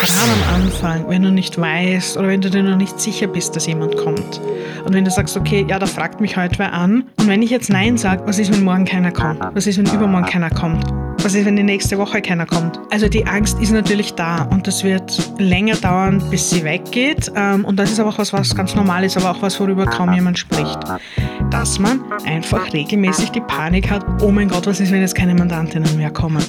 gerade am Anfang, wenn du nicht weißt oder wenn du dir noch nicht sicher bist, dass jemand kommt. Und wenn du sagst, okay, ja, da fragt mich heute wer an. Und wenn ich jetzt Nein sage, was ist, wenn morgen keiner kommt? Was ist, wenn übermorgen keiner kommt? Was ist, wenn die nächste Woche keiner kommt? Also die Angst ist natürlich da und das wird länger dauern, bis sie weggeht. Ähm, und das ist aber auch was, was ganz normal ist, aber auch was, worüber kaum jemand spricht. Dass man einfach regelmäßig die Panik hat, oh mein Gott, was ist, wenn jetzt keine Mandantinnen mehr kommen?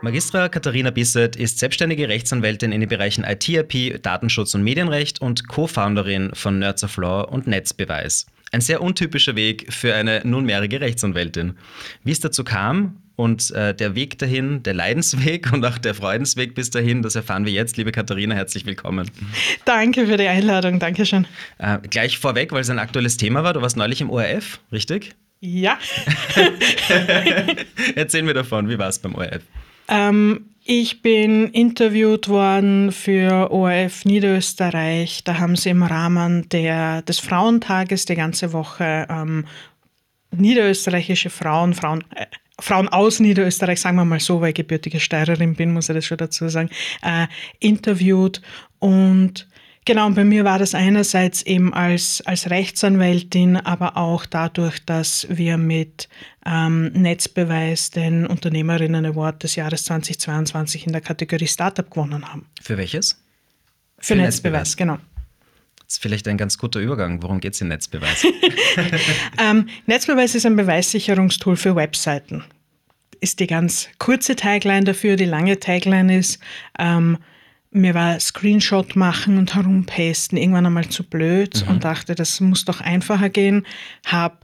Magistra Katharina Bisset ist selbstständige Rechtsanwältin in den Bereichen IT-IP, Datenschutz und Medienrecht und Co-Founderin von Nerds of Law und Netzbeweis. Ein sehr untypischer Weg für eine nunmehrige Rechtsanwältin. Wie es dazu kam und äh, der Weg dahin, der Leidensweg und auch der Freudensweg bis dahin, das erfahren wir jetzt. Liebe Katharina, herzlich willkommen. Danke für die Einladung, Dankeschön. Äh, gleich vorweg, weil es ein aktuelles Thema war, du warst neulich im ORF, richtig? Ja. Erzähl mir davon, wie war es beim ORF? Ähm, ich bin interviewt worden für ORF Niederösterreich. Da haben sie im Rahmen der, des Frauentages die ganze Woche ähm, niederösterreichische Frauen, Frauen, äh, Frauen aus Niederösterreich, sagen wir mal so, weil ich gebürtige Steirerin bin, muss ich das schon dazu sagen, äh, interviewt. Und Genau, und bei mir war das einerseits eben als, als Rechtsanwältin, aber auch dadurch, dass wir mit ähm, Netzbeweis den Unternehmerinnen Award des Jahres 2022 in der Kategorie Startup gewonnen haben. Für welches? Für, Für Netzbeweis, Netzbeweis, genau. Das ist vielleicht ein ganz guter Übergang. Worum geht es in Netzbeweis? ähm, Netzbeweis ist ein Beweissicherungstool für Webseiten. Ist die ganz kurze Tagline dafür. Die lange Tagline ist, ähm, mir war Screenshot machen und herumpasten irgendwann einmal zu blöd mhm. und dachte, das muss doch einfacher gehen. Habe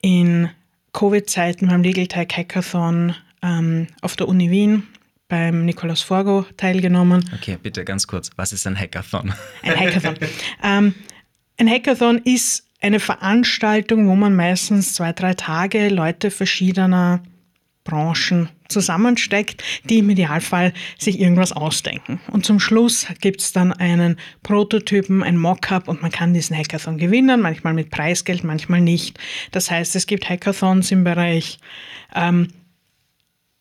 in Covid-Zeiten beim Legal Tech Hackathon ähm, auf der Uni Wien beim Nikolaus Forgo teilgenommen. Okay, bitte ganz kurz. Was ist ein Hackathon? Ein Hackathon. ähm, ein Hackathon ist eine Veranstaltung, wo man meistens zwei, drei Tage Leute verschiedener Branchen zusammensteckt, die im Idealfall sich irgendwas ausdenken. Und zum Schluss gibt es dann einen Prototypen, ein Mockup und man kann diesen Hackathon gewinnen, manchmal mit Preisgeld, manchmal nicht. Das heißt, es gibt Hackathons im Bereich, ähm,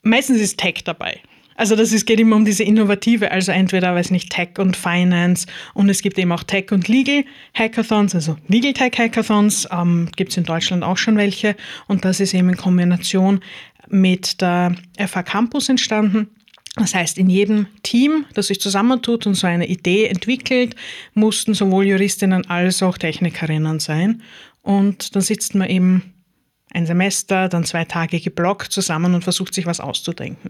meistens ist Tech dabei. Also das ist, geht immer um diese innovative, also entweder, weiß nicht, Tech und Finance und es gibt eben auch Tech und Legal Hackathons, also Legal Tech Hackathons, ähm, gibt es in Deutschland auch schon welche und das ist eben in Kombination mit der FH Campus entstanden. Das heißt, in jedem Team, das sich zusammentut und so eine Idee entwickelt, mussten sowohl Juristinnen als auch Technikerinnen sein. Und dann sitzt man eben ein Semester, dann zwei Tage geblockt zusammen und versucht sich was auszudenken.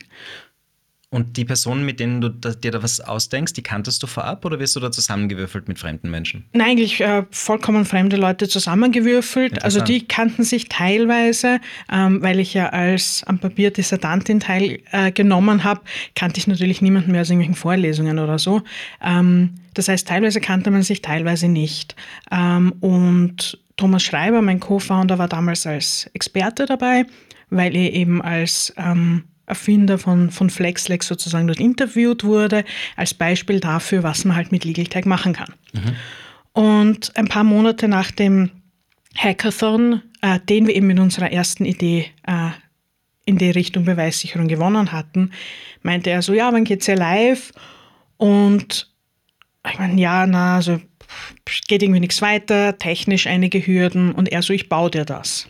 Und die Personen, mit denen du dir da was ausdenkst, die kanntest du vorab oder wirst du da zusammengewürfelt mit fremden Menschen? Nein, eigentlich äh, vollkommen fremde Leute zusammengewürfelt. Also die kannten sich teilweise, ähm, weil ich ja als am Papier Dissertantin teilgenommen äh, habe, kannte ich natürlich niemanden mehr aus irgendwelchen Vorlesungen oder so. Ähm, das heißt, teilweise kannte man sich, teilweise nicht. Ähm, und Thomas Schreiber, mein Co-Founder, war damals als Experte dabei, weil er eben als ähm, Erfinder von, von FlexLex sozusagen dort interviewt wurde, als Beispiel dafür, was man halt mit Legal Tech machen kann. Mhm. Und ein paar Monate nach dem Hackathon, äh, den wir eben mit unserer ersten Idee äh, in die Richtung Beweissicherung gewonnen hatten, meinte er so, ja, wann geht's ja live? Und ich meine, ja, na, also geht irgendwie nichts weiter, technisch einige Hürden und er so, ich baue dir das.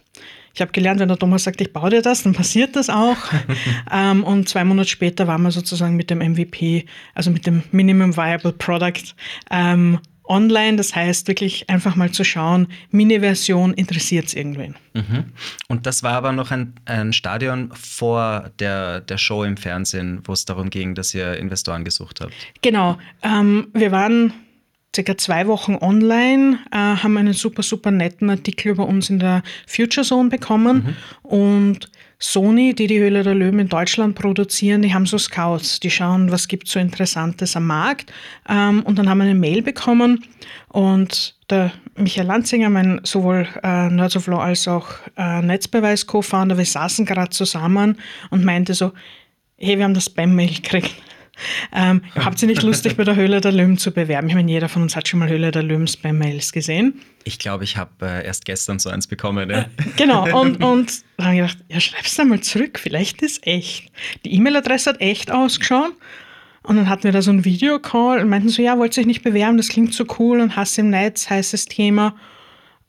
Ich habe gelernt, wenn der Thomas sagt, ich baue dir das, dann passiert das auch. ähm, und zwei Monate später waren wir sozusagen mit dem MVP, also mit dem Minimum Viable Product, ähm, online. Das heißt, wirklich einfach mal zu schauen, Mini-Version interessiert es irgendwen. Mhm. Und das war aber noch ein, ein Stadion vor der, der Show im Fernsehen, wo es darum ging, dass ihr Investoren gesucht habt. Genau. Ähm, wir waren circa zwei Wochen online, äh, haben einen super, super netten Artikel über uns in der Future Zone bekommen. Mhm. Und Sony, die die Höhle der Löwen in Deutschland produzieren, die haben so Scouts, die schauen, was gibt so Interessantes am Markt. Ähm, und dann haben wir eine Mail bekommen und der Michael Lanzinger, mein sowohl äh, Nerds of Law als auch äh, Netzbeweis-Co-Founder, wir saßen gerade zusammen und meinte so, hey, wir haben das Spam-Mail gekriegt. Ähm, habt ihr nicht lustig, bei der Höhle der Löwen zu bewerben? Ich meine, jeder von uns hat schon mal Höhle der Löwen bei Mails gesehen. Ich glaube, ich habe äh, erst gestern so eins bekommen. Ja. Äh, genau, und, und dann habe ich gedacht, ja, schreib's da mal zurück, vielleicht ist echt. Die E-Mail-Adresse hat echt ausgeschaut. Und dann hatten wir da so einen Videocall und meinten so, ja, wollt ihr euch nicht bewerben, das klingt so cool und Hass im Netz, heißes Thema.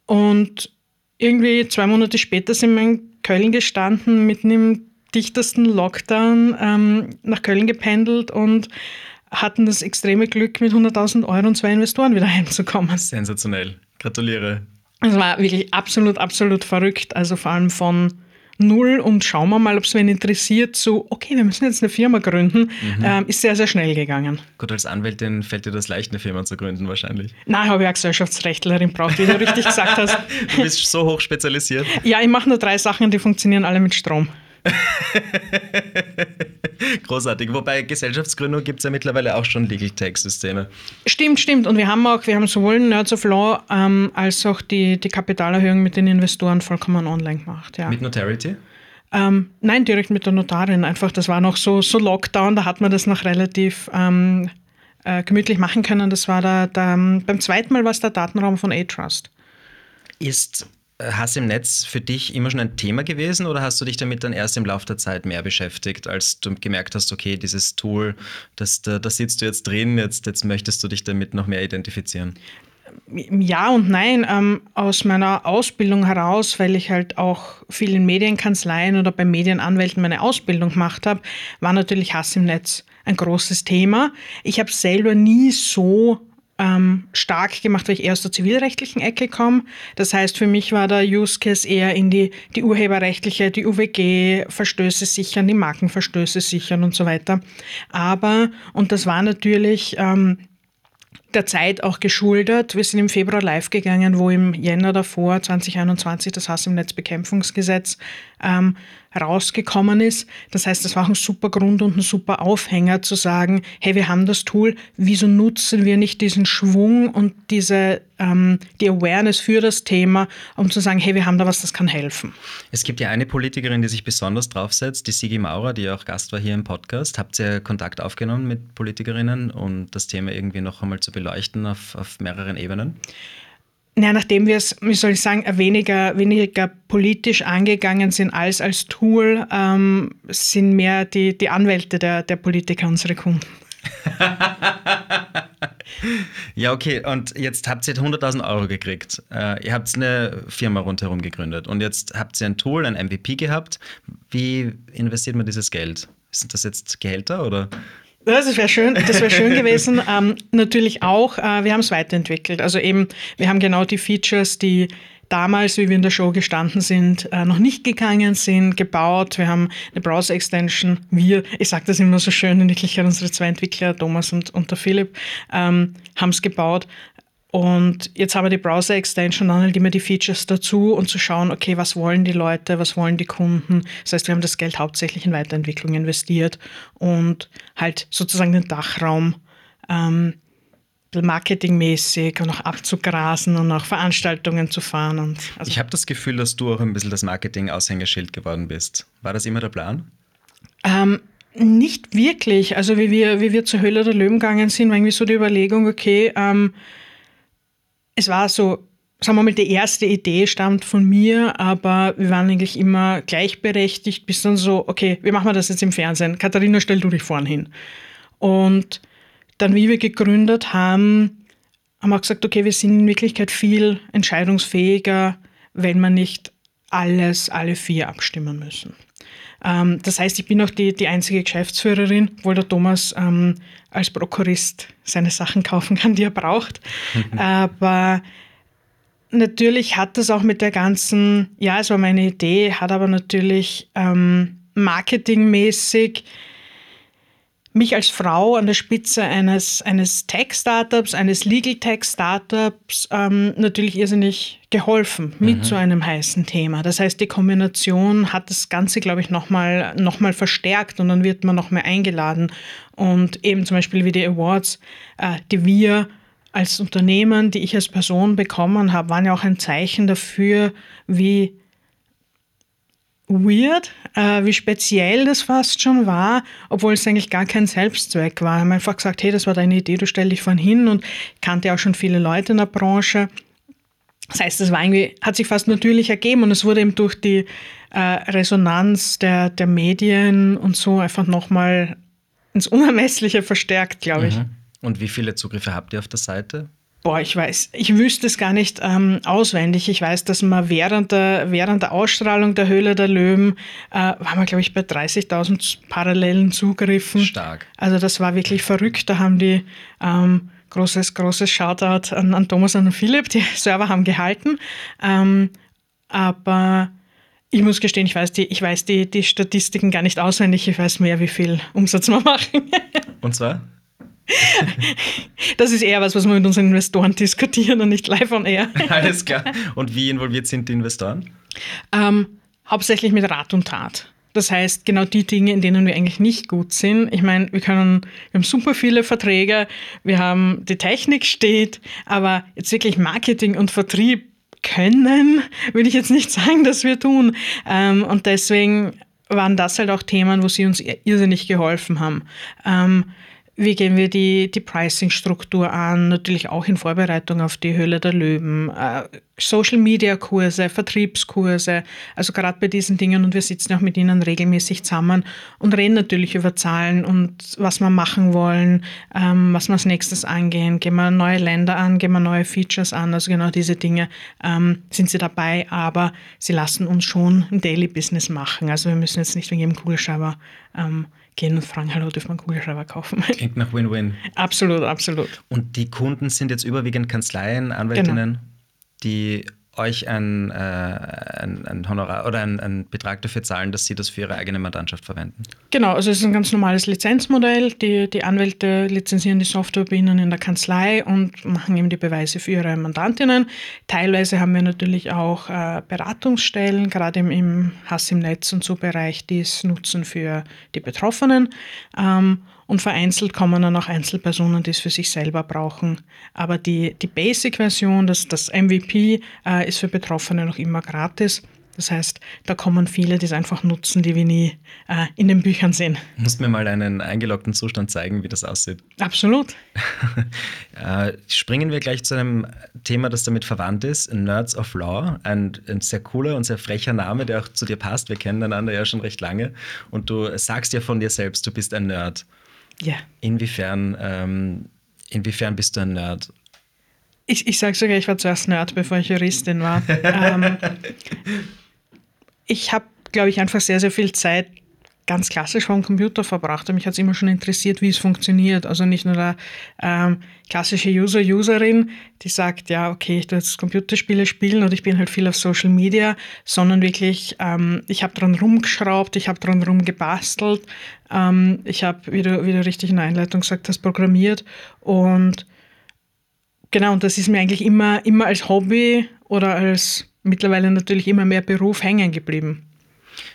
Und irgendwie zwei Monate später sind wir in Köln gestanden, mitten im dichtesten Lockdown ähm, nach Köln gependelt und hatten das extreme Glück, mit 100.000 Euro und zwei Investoren wieder heimzukommen. Sensationell. Gratuliere. Es war wirklich absolut, absolut verrückt. Also vor allem von null und schauen wir mal, ob es wen interessiert, so, okay, wir müssen jetzt eine Firma gründen, mhm. ähm, ist sehr, sehr schnell gegangen. Gut, als Anwältin fällt dir das leicht, eine Firma zu gründen wahrscheinlich. Nein, habe ich auch Gesellschaftsrechtlerin braucht, wie du richtig gesagt hast. Du bist so hoch spezialisiert. Ja, ich mache nur drei Sachen, die funktionieren alle mit Strom. Großartig. Wobei Gesellschaftsgründung gibt es ja mittlerweile auch schon Legal Tech-Systeme. Stimmt, stimmt. Und wir haben auch, wir haben sowohl Nerds of Law ähm, als auch die, die Kapitalerhöhung mit den Investoren vollkommen online gemacht. Ja. Mit Notarity? Ähm, nein, direkt mit der Notarin. Einfach, das war noch so, so Lockdown, da hat man das noch relativ ähm, äh, gemütlich machen können. Das war da, da beim zweiten Mal war es der Datenraum von A-Trust. Ist Hass im Netz für dich immer schon ein Thema gewesen oder hast du dich damit dann erst im Laufe der Zeit mehr beschäftigt, als du gemerkt hast, okay, dieses Tool, das, da, da sitzt du jetzt drin, jetzt, jetzt möchtest du dich damit noch mehr identifizieren? Ja und nein. Ähm, aus meiner Ausbildung heraus, weil ich halt auch viel in Medienkanzleien oder bei Medienanwälten meine Ausbildung gemacht habe, war natürlich Hass im Netz ein großes Thema. Ich habe selber nie so ähm, stark gemacht, weil ich eher aus der zivilrechtlichen Ecke komme. Das heißt, für mich war der Use Case eher in die, die urheberrechtliche, die UWG-Verstöße sichern, die Markenverstöße sichern und so weiter. Aber, und das war natürlich ähm, der Zeit auch geschuldet. Wir sind im Februar live gegangen, wo im Jänner davor, 2021, das Hass im Netzbekämpfungsgesetz ähm, rausgekommen ist. Das heißt, das war auch ein super Grund und ein super Aufhänger zu sagen, hey, wir haben das Tool, wieso nutzen wir nicht diesen Schwung und diese, ähm, die Awareness für das Thema, um zu sagen, hey, wir haben da was, das kann helfen. Es gibt ja eine Politikerin, die sich besonders draufsetzt, die Sigi Maurer, die auch Gast war hier im Podcast. Habt ihr Kontakt aufgenommen mit Politikerinnen, um das Thema irgendwie noch einmal zu beleuchten auf, auf mehreren Ebenen? Ja, nachdem wir es, wie soll ich sagen, weniger, weniger politisch angegangen sind als als Tool, ähm, sind mehr die, die Anwälte der, der Politiker unsere Kunden. ja, okay. Und jetzt habt ihr 100.000 Euro gekriegt. Äh, ihr habt eine Firma rundherum gegründet und jetzt habt ihr ein Tool, ein MVP gehabt. Wie investiert man dieses Geld? Sind das jetzt Gehälter oder? Das wäre schön, das wäre schön gewesen. Ähm, natürlich auch, äh, wir haben es weiterentwickelt. Also eben, wir haben genau die Features, die damals, wie wir in der Show gestanden sind, äh, noch nicht gegangen sind, gebaut. Wir haben eine Browser-Extension. Wir, ich sage das immer so schön, in Wirklichkeit unsere zwei Entwickler, Thomas und, und der Philipp, ähm, haben es gebaut. Und jetzt haben wir die Browser-Extension, dann halt immer die Features dazu und zu schauen, okay, was wollen die Leute, was wollen die Kunden. Das heißt, wir haben das Geld hauptsächlich in Weiterentwicklung investiert und halt sozusagen den Dachraum ähm, marketingmäßig und auch abzugrasen und auch Veranstaltungen zu fahren. Und also ich habe das Gefühl, dass du auch ein bisschen das Marketing-Aushängeschild geworden bist. War das immer der Plan? Ähm, nicht wirklich. Also wie wir, wie wir zur Höhle der Löwen gegangen sind, war irgendwie so die Überlegung, okay, ähm, es war so, sagen wir mal, die erste Idee stammt von mir, aber wir waren eigentlich immer gleichberechtigt, bis dann so, okay, wie machen wir das jetzt im Fernsehen? Katharina, stell du dich vorn hin. Und dann, wie wir gegründet haben, haben wir gesagt, okay, wir sind in Wirklichkeit viel entscheidungsfähiger, wenn wir nicht alles, alle vier abstimmen müssen. Ähm, das heißt, ich bin auch die, die einzige Geschäftsführerin, obwohl der Thomas ähm, als Prokurist seine Sachen kaufen kann, die er braucht. aber natürlich hat das auch mit der ganzen, ja, es war meine Idee, hat aber natürlich ähm, marketingmäßig mich als Frau an der Spitze eines, eines Tech-Startups, eines Legal-Tech-Startups ähm, natürlich irrsinnig geholfen mit mhm. so einem heißen Thema. Das heißt, die Kombination hat das Ganze, glaube ich, nochmal noch mal verstärkt und dann wird man noch mehr eingeladen. Und eben zum Beispiel wie die Awards, äh, die wir als Unternehmen, die ich als Person bekommen habe, waren ja auch ein Zeichen dafür, wie weird, äh, wie speziell das fast schon war, obwohl es eigentlich gar kein Selbstzweck war. Wir haben einfach gesagt, hey, das war deine Idee, du stell dich vorhin hin und kannte auch schon viele Leute in der Branche. Das heißt, irgendwie, hat sich fast natürlich ergeben und es wurde eben durch die äh, Resonanz der, der Medien und so einfach nochmal ins Unermessliche verstärkt, glaube ich. Mhm. Und wie viele Zugriffe habt ihr auf der Seite? Boah, ich weiß, ich wüsste es gar nicht ähm, auswendig. Ich weiß, dass man während der, während der Ausstrahlung der Höhle der Löwen äh, waren wir, glaube ich, bei 30.000 parallelen Zugriffen. Stark. Also das war wirklich verrückt. Da haben die ähm, großes, großes Shoutout an, an Thomas und Philipp. Die Server haben gehalten. Ähm, aber ich muss gestehen, ich weiß, die, ich weiß die, die Statistiken gar nicht auswendig. Ich weiß mehr, wie viel Umsatz wir machen. Und zwar? Das ist eher was, was wir mit unseren Investoren diskutieren und nicht live on air. Alles klar. Und wie involviert sind die Investoren? Ähm, hauptsächlich mit Rat und Tat. Das heißt, genau die Dinge, in denen wir eigentlich nicht gut sind. Ich meine, wir können, wir haben super viele Verträge, wir haben, die Technik steht, aber jetzt wirklich Marketing und Vertrieb können, würde ich jetzt nicht sagen, dass wir tun. Ähm, und deswegen waren das halt auch Themen, wo sie uns irrsinnig geholfen haben. Wie gehen wir die, die Pricing-Struktur an? Natürlich auch in Vorbereitung auf die Höhle der Löwen. Äh, Social-Media-Kurse, Vertriebskurse, also gerade bei diesen Dingen. Und wir sitzen auch mit ihnen regelmäßig zusammen und reden natürlich über Zahlen und was wir machen wollen, ähm, was wir als nächstes angehen. Gehen wir neue Länder an, gehen wir neue Features an. Also genau diese Dinge ähm, sind sie dabei, aber sie lassen uns schon ein Daily-Business machen. Also wir müssen jetzt nicht wegen jedem Kugelschreiber ähm, gehen und fragen, hallo, dürfen wir einen Kugelschreiber kaufen? Klingt nach Win-Win. Absolut, absolut. Und die Kunden sind jetzt überwiegend Kanzleien, Anwältinnen, genau. die euch ein, äh, ein, ein, Honorar oder ein, ein Betrag dafür zahlen, dass sie das für ihre eigene Mandantschaft verwenden? Genau, also es ist ein ganz normales Lizenzmodell. Die, die Anwälte lizenzieren die Software bei Ihnen in der Kanzlei und machen eben die Beweise für ihre Mandantinnen. Teilweise haben wir natürlich auch äh, Beratungsstellen, gerade im, im Hass im Netz und so Bereich, die es nutzen für die Betroffenen. Ähm, und vereinzelt kommen dann auch Einzelpersonen, die es für sich selber brauchen. Aber die, die Basic-Version, das, das MVP, äh, ist für Betroffene noch immer gratis. Das heißt, da kommen viele, die es einfach nutzen, die wir nie äh, in den Büchern sehen. Du musst mir mal einen eingeloggten Zustand zeigen, wie das aussieht. Absolut. äh, springen wir gleich zu einem Thema, das damit verwandt ist: Nerds of Law. Ein, ein, sehr cooler und sehr frecher Name, der auch zu dir passt. Wir kennen einander ja schon recht lange. Und du sagst ja von dir selbst, du bist ein Nerd. Ja. Inwiefern, ähm, inwiefern bist du ein Nerd? Ich, ich sage sogar, ich war zuerst Nerd, bevor ich Juristin war. ähm, ich habe, glaube ich, einfach sehr, sehr viel Zeit ganz klassisch vom Computer verbracht. Und mich hat es immer schon interessiert, wie es funktioniert. Also nicht nur der ähm, klassische User, Userin, die sagt, ja, okay, ich tue jetzt Computerspiele spielen und ich bin halt viel auf Social Media, sondern wirklich, ähm, ich habe dran rumgeschraubt, ich habe dran rumgebastelt, ähm, ich habe, wie du, wie du richtig in der Einleitung gesagt hast, programmiert und genau, und das ist mir eigentlich immer, immer als Hobby oder als mittlerweile natürlich immer mehr Beruf hängen geblieben.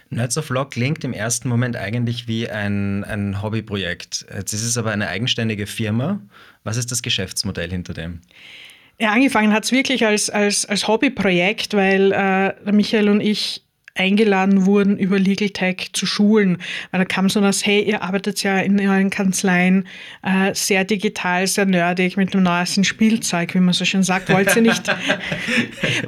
Nerds of Law klingt im ersten Moment eigentlich wie ein, ein Hobbyprojekt. Jetzt ist es aber eine eigenständige Firma. Was ist das Geschäftsmodell hinter dem? Ja, angefangen hat es wirklich als, als, als Hobbyprojekt, weil äh, Michael und ich eingeladen wurden, über Legal Tech zu schulen. Weil da kam so das, hey, ihr arbeitet ja in euren Kanzleien äh, sehr digital, sehr nerdig, mit dem neuesten Spielzeug, wie man so schön sagt. Wollt ihr nicht,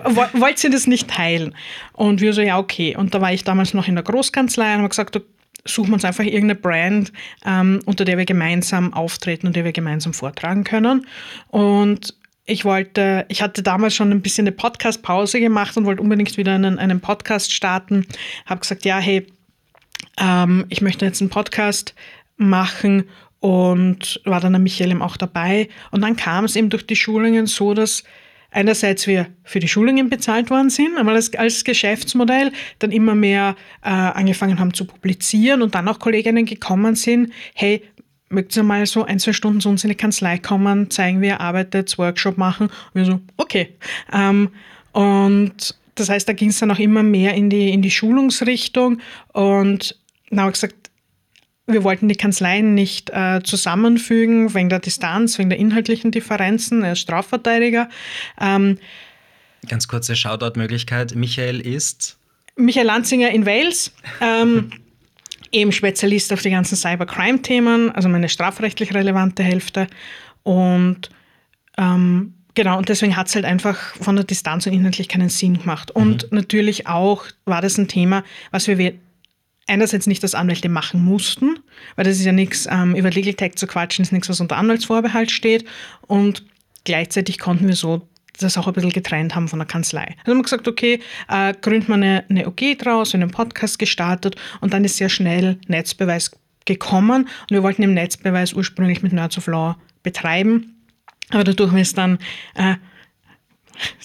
wollt ihr das nicht teilen? Und wir so, ja, okay. Und da war ich damals noch in der Großkanzlei und habe gesagt, suchen wir uns einfach irgendeine Brand, ähm, unter der wir gemeinsam auftreten und der wir gemeinsam vortragen können. Und ich wollte, ich hatte damals schon ein bisschen eine Podcast-Pause gemacht und wollte unbedingt wieder einen, einen Podcast starten. Habe gesagt, ja, hey, ähm, ich möchte jetzt einen Podcast machen und war dann der Michael eben auch dabei. Und dann kam es eben durch die Schulungen so, dass einerseits wir für die Schulungen bezahlt worden sind, einmal als, als Geschäftsmodell, dann immer mehr äh, angefangen haben zu publizieren und dann auch Kolleginnen gekommen sind, hey, mögt ihr mal so ein, zwei Stunden zu uns in die Kanzlei kommen, zeigen, wie ihr arbeitet, Workshop machen? Und wir so, okay. Ähm, und das heißt, da ging es dann auch immer mehr in die, in die Schulungsrichtung und dann habe ich gesagt, wir wollten die Kanzleien nicht äh, zusammenfügen, wegen der Distanz, wegen der inhaltlichen Differenzen. Er ist Strafverteidiger. Ähm, Ganz kurze Shoutout-Möglichkeit. Michael ist Michael Lanzinger in Wales. Ähm, eben Spezialist auf die ganzen Cybercrime-Themen, also meine strafrechtlich relevante Hälfte. Und ähm, genau, und deswegen hat es halt einfach von der Distanz und inhaltlich keinen Sinn gemacht. Und mhm. natürlich auch war das ein Thema, was wir einerseits nicht als Anwälte machen mussten, weil das ist ja nichts, ähm, über Legal Tech zu quatschen, ist nichts, was unter Anwaltsvorbehalt steht. Und gleichzeitig konnten wir so das auch ein bisschen getrennt haben von der Kanzlei. Also haben wir gesagt, okay, äh, gründet man eine, eine OG draus, einen Podcast gestartet und dann ist sehr schnell Netzbeweis gekommen und wir wollten den Netzbeweis ursprünglich mit Nerds of Law betreiben, aber dadurch wir es dann äh,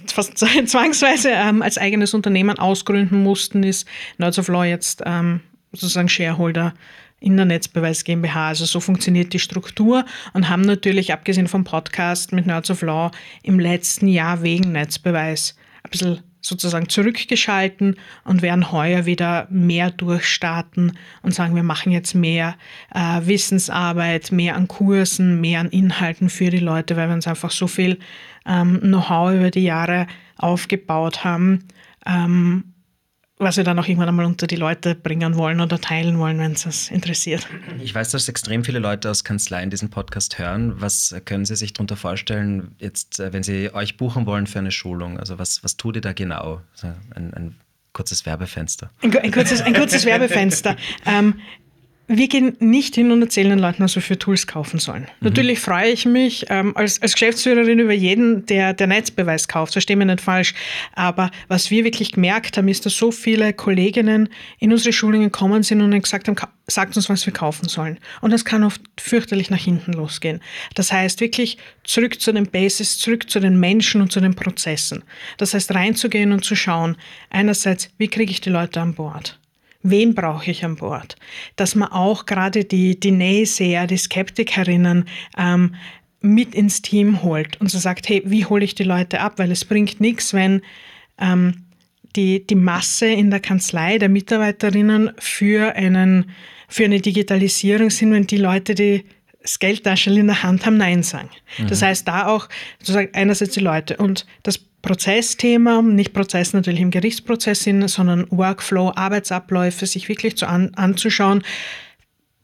fast zwangsweise ähm, als eigenes Unternehmen ausgründen mussten, ist Nerds of Law jetzt ähm, sozusagen Shareholder in der Netzbeweis GmbH. Also so funktioniert die Struktur und haben natürlich, abgesehen vom Podcast mit Nerds of Law, im letzten Jahr wegen Netzbeweis ein bisschen sozusagen zurückgeschalten und werden heuer wieder mehr durchstarten und sagen, wir machen jetzt mehr äh, Wissensarbeit, mehr an Kursen, mehr an Inhalten für die Leute, weil wir uns einfach so viel ähm, Know-how über die Jahre aufgebaut haben. Ähm, was wir dann auch irgendwann einmal unter die Leute bringen wollen oder teilen wollen, wenn es das interessiert. Ich weiß, dass extrem viele Leute aus Kanzleien diesen Podcast hören. Was können Sie sich darunter vorstellen, jetzt, äh, wenn Sie euch buchen wollen für eine Schulung? Also was, was tut ihr da genau? Also ein, ein kurzes Werbefenster. Ein, ein, kurzes, ein kurzes Werbefenster. Ähm, wir gehen nicht hin und erzählen den Leuten, was wir für Tools kaufen sollen. Mhm. Natürlich freue ich mich ähm, als, als Geschäftsführerin über jeden, der, der Netzbeweis kauft, verstehe mich nicht falsch. Aber was wir wirklich gemerkt haben, ist, dass so viele Kolleginnen in unsere Schulungen gekommen sind und gesagt haben, sagt uns, was wir kaufen sollen. Und das kann oft fürchterlich nach hinten losgehen. Das heißt, wirklich zurück zu den Bases, zurück zu den Menschen und zu den Prozessen. Das heißt, reinzugehen und zu schauen, einerseits, wie kriege ich die Leute an Bord? Wen brauche ich an Bord? Dass man auch gerade die, die Naysayer, die Skeptikerinnen ähm, mit ins Team holt und so sagt, hey, wie hole ich die Leute ab? Weil es bringt nichts, wenn ähm, die, die Masse in der Kanzlei der Mitarbeiterinnen für, einen, für eine Digitalisierung sind, wenn die Leute, die das Geldtaschel in der Hand haben, Nein sagen. Mhm. Das heißt, da auch sozusagen einerseits die Leute und das Prozessthema, nicht Prozess natürlich im Gerichtsprozess sind, sondern Workflow, Arbeitsabläufe, sich wirklich zu an, anzuschauen,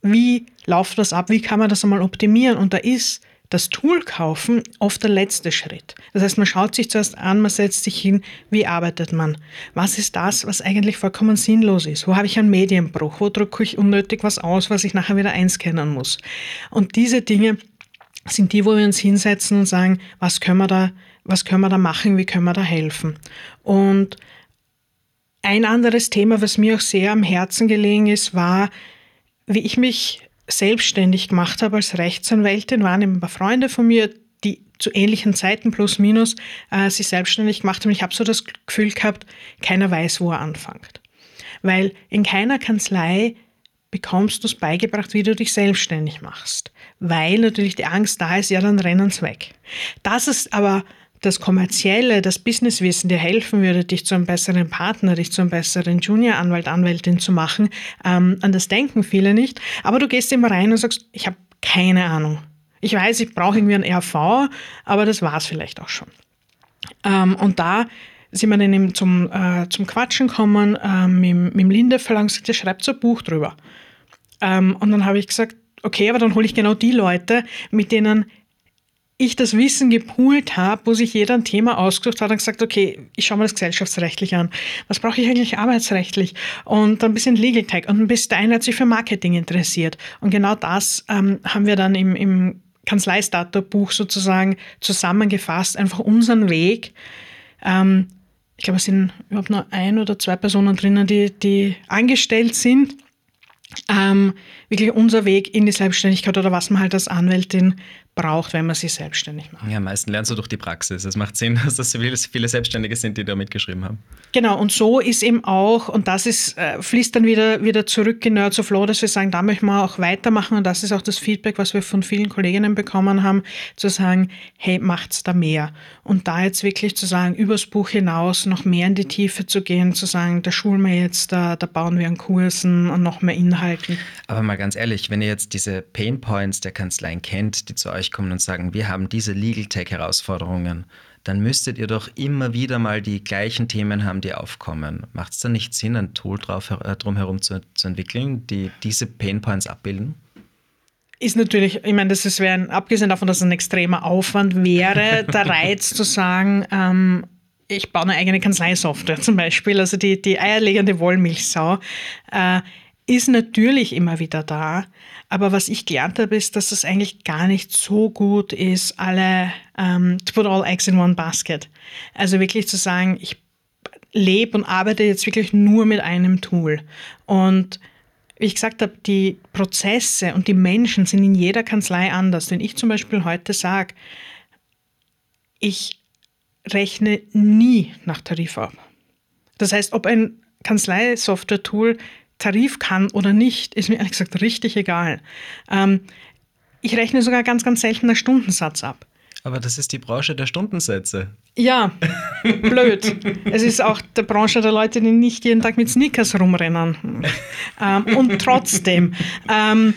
wie läuft das ab, wie kann man das einmal optimieren. Und da ist das Tool kaufen oft der letzte Schritt. Das heißt, man schaut sich zuerst an, man setzt sich hin, wie arbeitet man? Was ist das, was eigentlich vollkommen sinnlos ist? Wo habe ich einen Medienbruch? Wo drücke ich unnötig was aus, was ich nachher wieder einscannen muss? Und diese Dinge sind die, wo wir uns hinsetzen und sagen, was können wir da was können wir da machen, wie können wir da helfen. Und ein anderes Thema, was mir auch sehr am Herzen gelegen ist, war, wie ich mich selbstständig gemacht habe als Rechtsanwältin, waren eben ein paar Freunde von mir, die zu ähnlichen Zeiten plus minus äh, sich selbstständig gemacht haben. Ich habe so das Gefühl gehabt, keiner weiß, wo er anfängt. Weil in keiner Kanzlei bekommst du es beigebracht, wie du dich selbstständig machst. Weil natürlich die Angst da ist, ja, dann rennen sie weg. Das ist aber das Kommerzielle, das Businesswissen dir helfen würde, dich zu einem besseren Partner, dich zu einem besseren Junior-Anwalt, Anwältin zu machen. Ähm, an das denken viele nicht. Aber du gehst immer rein und sagst, ich habe keine Ahnung. Ich weiß, ich brauche irgendwie ein RV, aber das war es vielleicht auch schon. Ähm, und da sind wir dann eben zum, äh, zum Quatschen gekommen ähm, mit, mit Linde verlangt, der schreibt so ein Buch drüber. Ähm, und dann habe ich gesagt, okay, aber dann hole ich genau die Leute, mit denen ich das Wissen gepoolt habe, wo sich jeder ein Thema ausgesucht hat und gesagt, okay, ich schaue mir das gesellschaftsrechtlich an. Was brauche ich eigentlich arbeitsrechtlich? Und ein bisschen Legal Tech. Und bis dahin hat sich für Marketing interessiert. Und genau das ähm, haben wir dann im, im Kanzlei-Startup-Buch sozusagen zusammengefasst, einfach unseren Weg. Ähm, ich glaube, es sind überhaupt nur ein oder zwei Personen drinnen, die, die angestellt sind. Ähm, wirklich unser Weg in die Selbstständigkeit oder was man halt als Anwältin braucht, wenn man sich selbstständig macht. Ja, am meisten lernst du durch die Praxis. Es macht Sinn, dass das viele Selbstständige sind, die da mitgeschrieben haben. Genau, und so ist eben auch, und das ist, äh, fließt dann wieder, wieder zurück in Nerds of Law, dass wir sagen, da möchten wir auch weitermachen und das ist auch das Feedback, was wir von vielen Kolleginnen bekommen haben, zu sagen, hey, macht's da mehr. Und da jetzt wirklich zu sagen, übers Buch hinaus noch mehr in die Tiefe zu gehen, zu sagen, da schulen wir jetzt, da, da bauen wir an Kursen und noch mehr Inhalten. Aber mal ganz ehrlich, wenn ihr jetzt diese Pain Points der Kanzleien kennt, die zu euch kommen und sagen, wir haben diese Legal Tech Herausforderungen, dann müsstet ihr doch immer wieder mal die gleichen Themen haben, die aufkommen. Macht es dann nicht Sinn, ein Tool drauf, äh, drumherum zu, zu entwickeln, die diese Painpoints abbilden? ist natürlich, ich meine, das ist wäre abgesehen davon, dass es ein extremer Aufwand wäre, der Reiz zu sagen, ähm, ich baue eine eigene Kanzleisoftware zum Beispiel, also die, die eierlegende Wollmilchsau, äh, ist natürlich immer wieder da. Aber was ich gelernt habe, ist, dass es eigentlich gar nicht so gut ist, alle ähm, to put all eggs in one basket. Also wirklich zu sagen, ich lebe und arbeite jetzt wirklich nur mit einem Tool. Und wie ich gesagt habe, die Prozesse und die Menschen sind in jeder Kanzlei anders. Wenn ich zum Beispiel heute sage, ich rechne nie nach Tarif ab. Das heißt, ob ein Kanzleisoftware-Tool Tarif kann oder nicht, ist mir ehrlich gesagt richtig egal. Ähm, ich rechne sogar ganz, ganz selten nach Stundensatz ab. Aber das ist die Branche der Stundensätze. Ja, blöd. es ist auch die Branche der Leute, die nicht jeden Tag mit Sneakers rumrennen. ähm, und trotzdem ähm,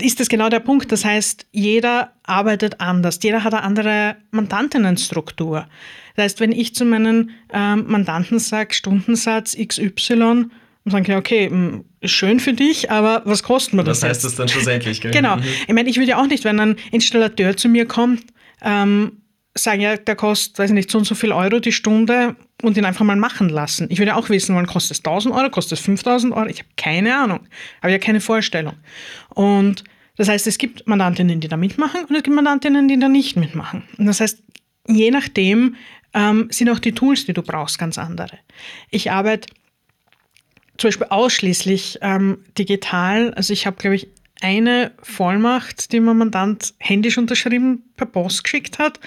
ist das genau der Punkt. Das heißt, jeder arbeitet anders. Jeder hat eine andere Mandantinnenstruktur. Das heißt, wenn ich zu meinen ähm, Mandanten sage, Stundensatz XY, und sagen, ja, okay, hm, schön für dich, aber was kostet mir das? Was heißt das dann schlussendlich? Gell? Genau. Mhm. Ich meine, ich würde ja auch nicht, wenn ein Installateur zu mir kommt, ähm, sagen, ja, der kostet, weiß ich nicht, so und so viel Euro die Stunde und ihn einfach mal machen lassen. Ich würde auch wissen wann kostet es 1000 Euro, kostet es 5000 Euro? Ich habe keine Ahnung, habe ja keine Vorstellung. Und das heißt, es gibt Mandantinnen, die da mitmachen und es gibt Mandantinnen, die da nicht mitmachen. Und das heißt, je nachdem ähm, sind auch die Tools, die du brauchst, ganz andere. Ich arbeite zum Beispiel ausschließlich ähm, digital. Also ich habe, glaube ich, eine Vollmacht, die mein Mandant händisch unterschrieben per Post geschickt hat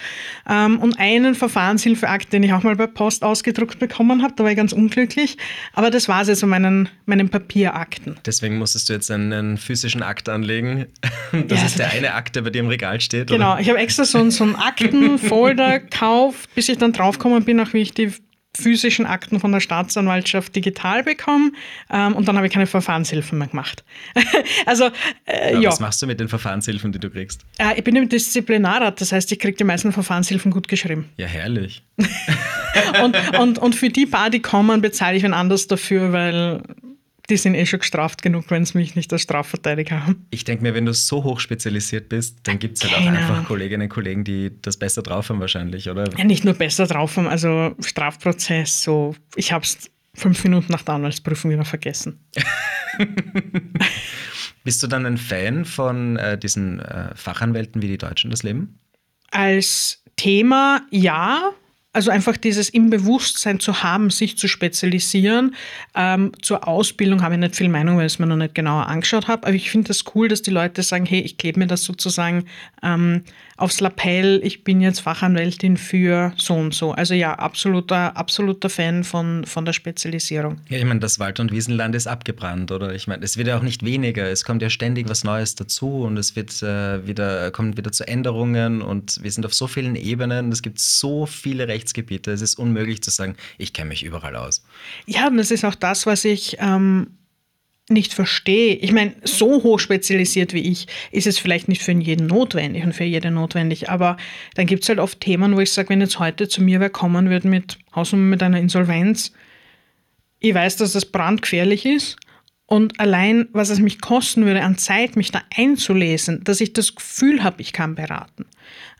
ähm, und einen Verfahrenshilfeakt, den ich auch mal per Post ausgedruckt bekommen habe. Da war ich ganz unglücklich. Aber das war es jetzt so meinen, meinen Papierakten. Deswegen musstest du jetzt einen physischen Akt anlegen. Das ja, ist der eine Akt, der bei dir im Regal steht. Genau, oder? ich habe extra so, so einen Aktenfolder gekauft, bis ich dann draufgekommen bin, auch wie ich die physischen Akten von der Staatsanwaltschaft digital bekommen ähm, und dann habe ich keine Verfahrenshilfen mehr gemacht. also, äh, ja, ja, Was machst du mit den Verfahrenshilfen, die du kriegst? Äh, ich bin im Disziplinarrat, das heißt, ich kriege die meisten Verfahrenshilfen gut geschrieben. Ja, herrlich. und, und, und für die paar, die kommen, bezahle ich wen anders dafür, weil die sind eh schon gestraft genug, wenn sie mich nicht als Strafverteidiger haben. Ich denke mir, wenn du so hoch spezialisiert bist, dann gibt es halt auch einfach Kolleginnen und Kollegen, die das besser drauf haben wahrscheinlich, oder? Ja, nicht nur besser drauf haben, also Strafprozess, so, ich habe es fünf Minuten nach der Anwaltsprüfung wieder vergessen. bist du dann ein Fan von äh, diesen äh, Fachanwälten, wie die Deutschen das leben? Als Thema ja, also einfach dieses im Bewusstsein zu haben, sich zu spezialisieren. Ähm, zur Ausbildung habe ich nicht viel Meinung, weil ich es mir noch nicht genauer angeschaut habe. Aber ich finde das cool, dass die Leute sagen, hey, ich klebe mir das sozusagen ähm, aufs Lapell, ich bin jetzt Fachanwältin für so und so. Also ja, absoluter, absoluter Fan von, von der Spezialisierung. Ja, ich meine, das Wald- und Wiesenland ist abgebrannt, oder? Ich meine, es wird ja auch nicht weniger. Es kommt ja ständig was Neues dazu und es wird äh, wieder, kommt wieder zu Änderungen und wir sind auf so vielen Ebenen. Es gibt so viele Rechtsgebiete. Es ist unmöglich zu sagen, ich kenne mich überall aus. Ja, und das ist auch das, was ich ähm, nicht verstehe. Ich meine, so hoch spezialisiert wie ich ist es vielleicht nicht für jeden notwendig und für jede notwendig, aber dann gibt es halt oft Themen, wo ich sage, wenn jetzt heute zu mir wer kommen würde mit Hausnummer mit einer Insolvenz, ich weiß, dass das brandgefährlich ist und allein, was es mich kosten würde an Zeit, mich da einzulesen, dass ich das Gefühl habe, ich kann beraten,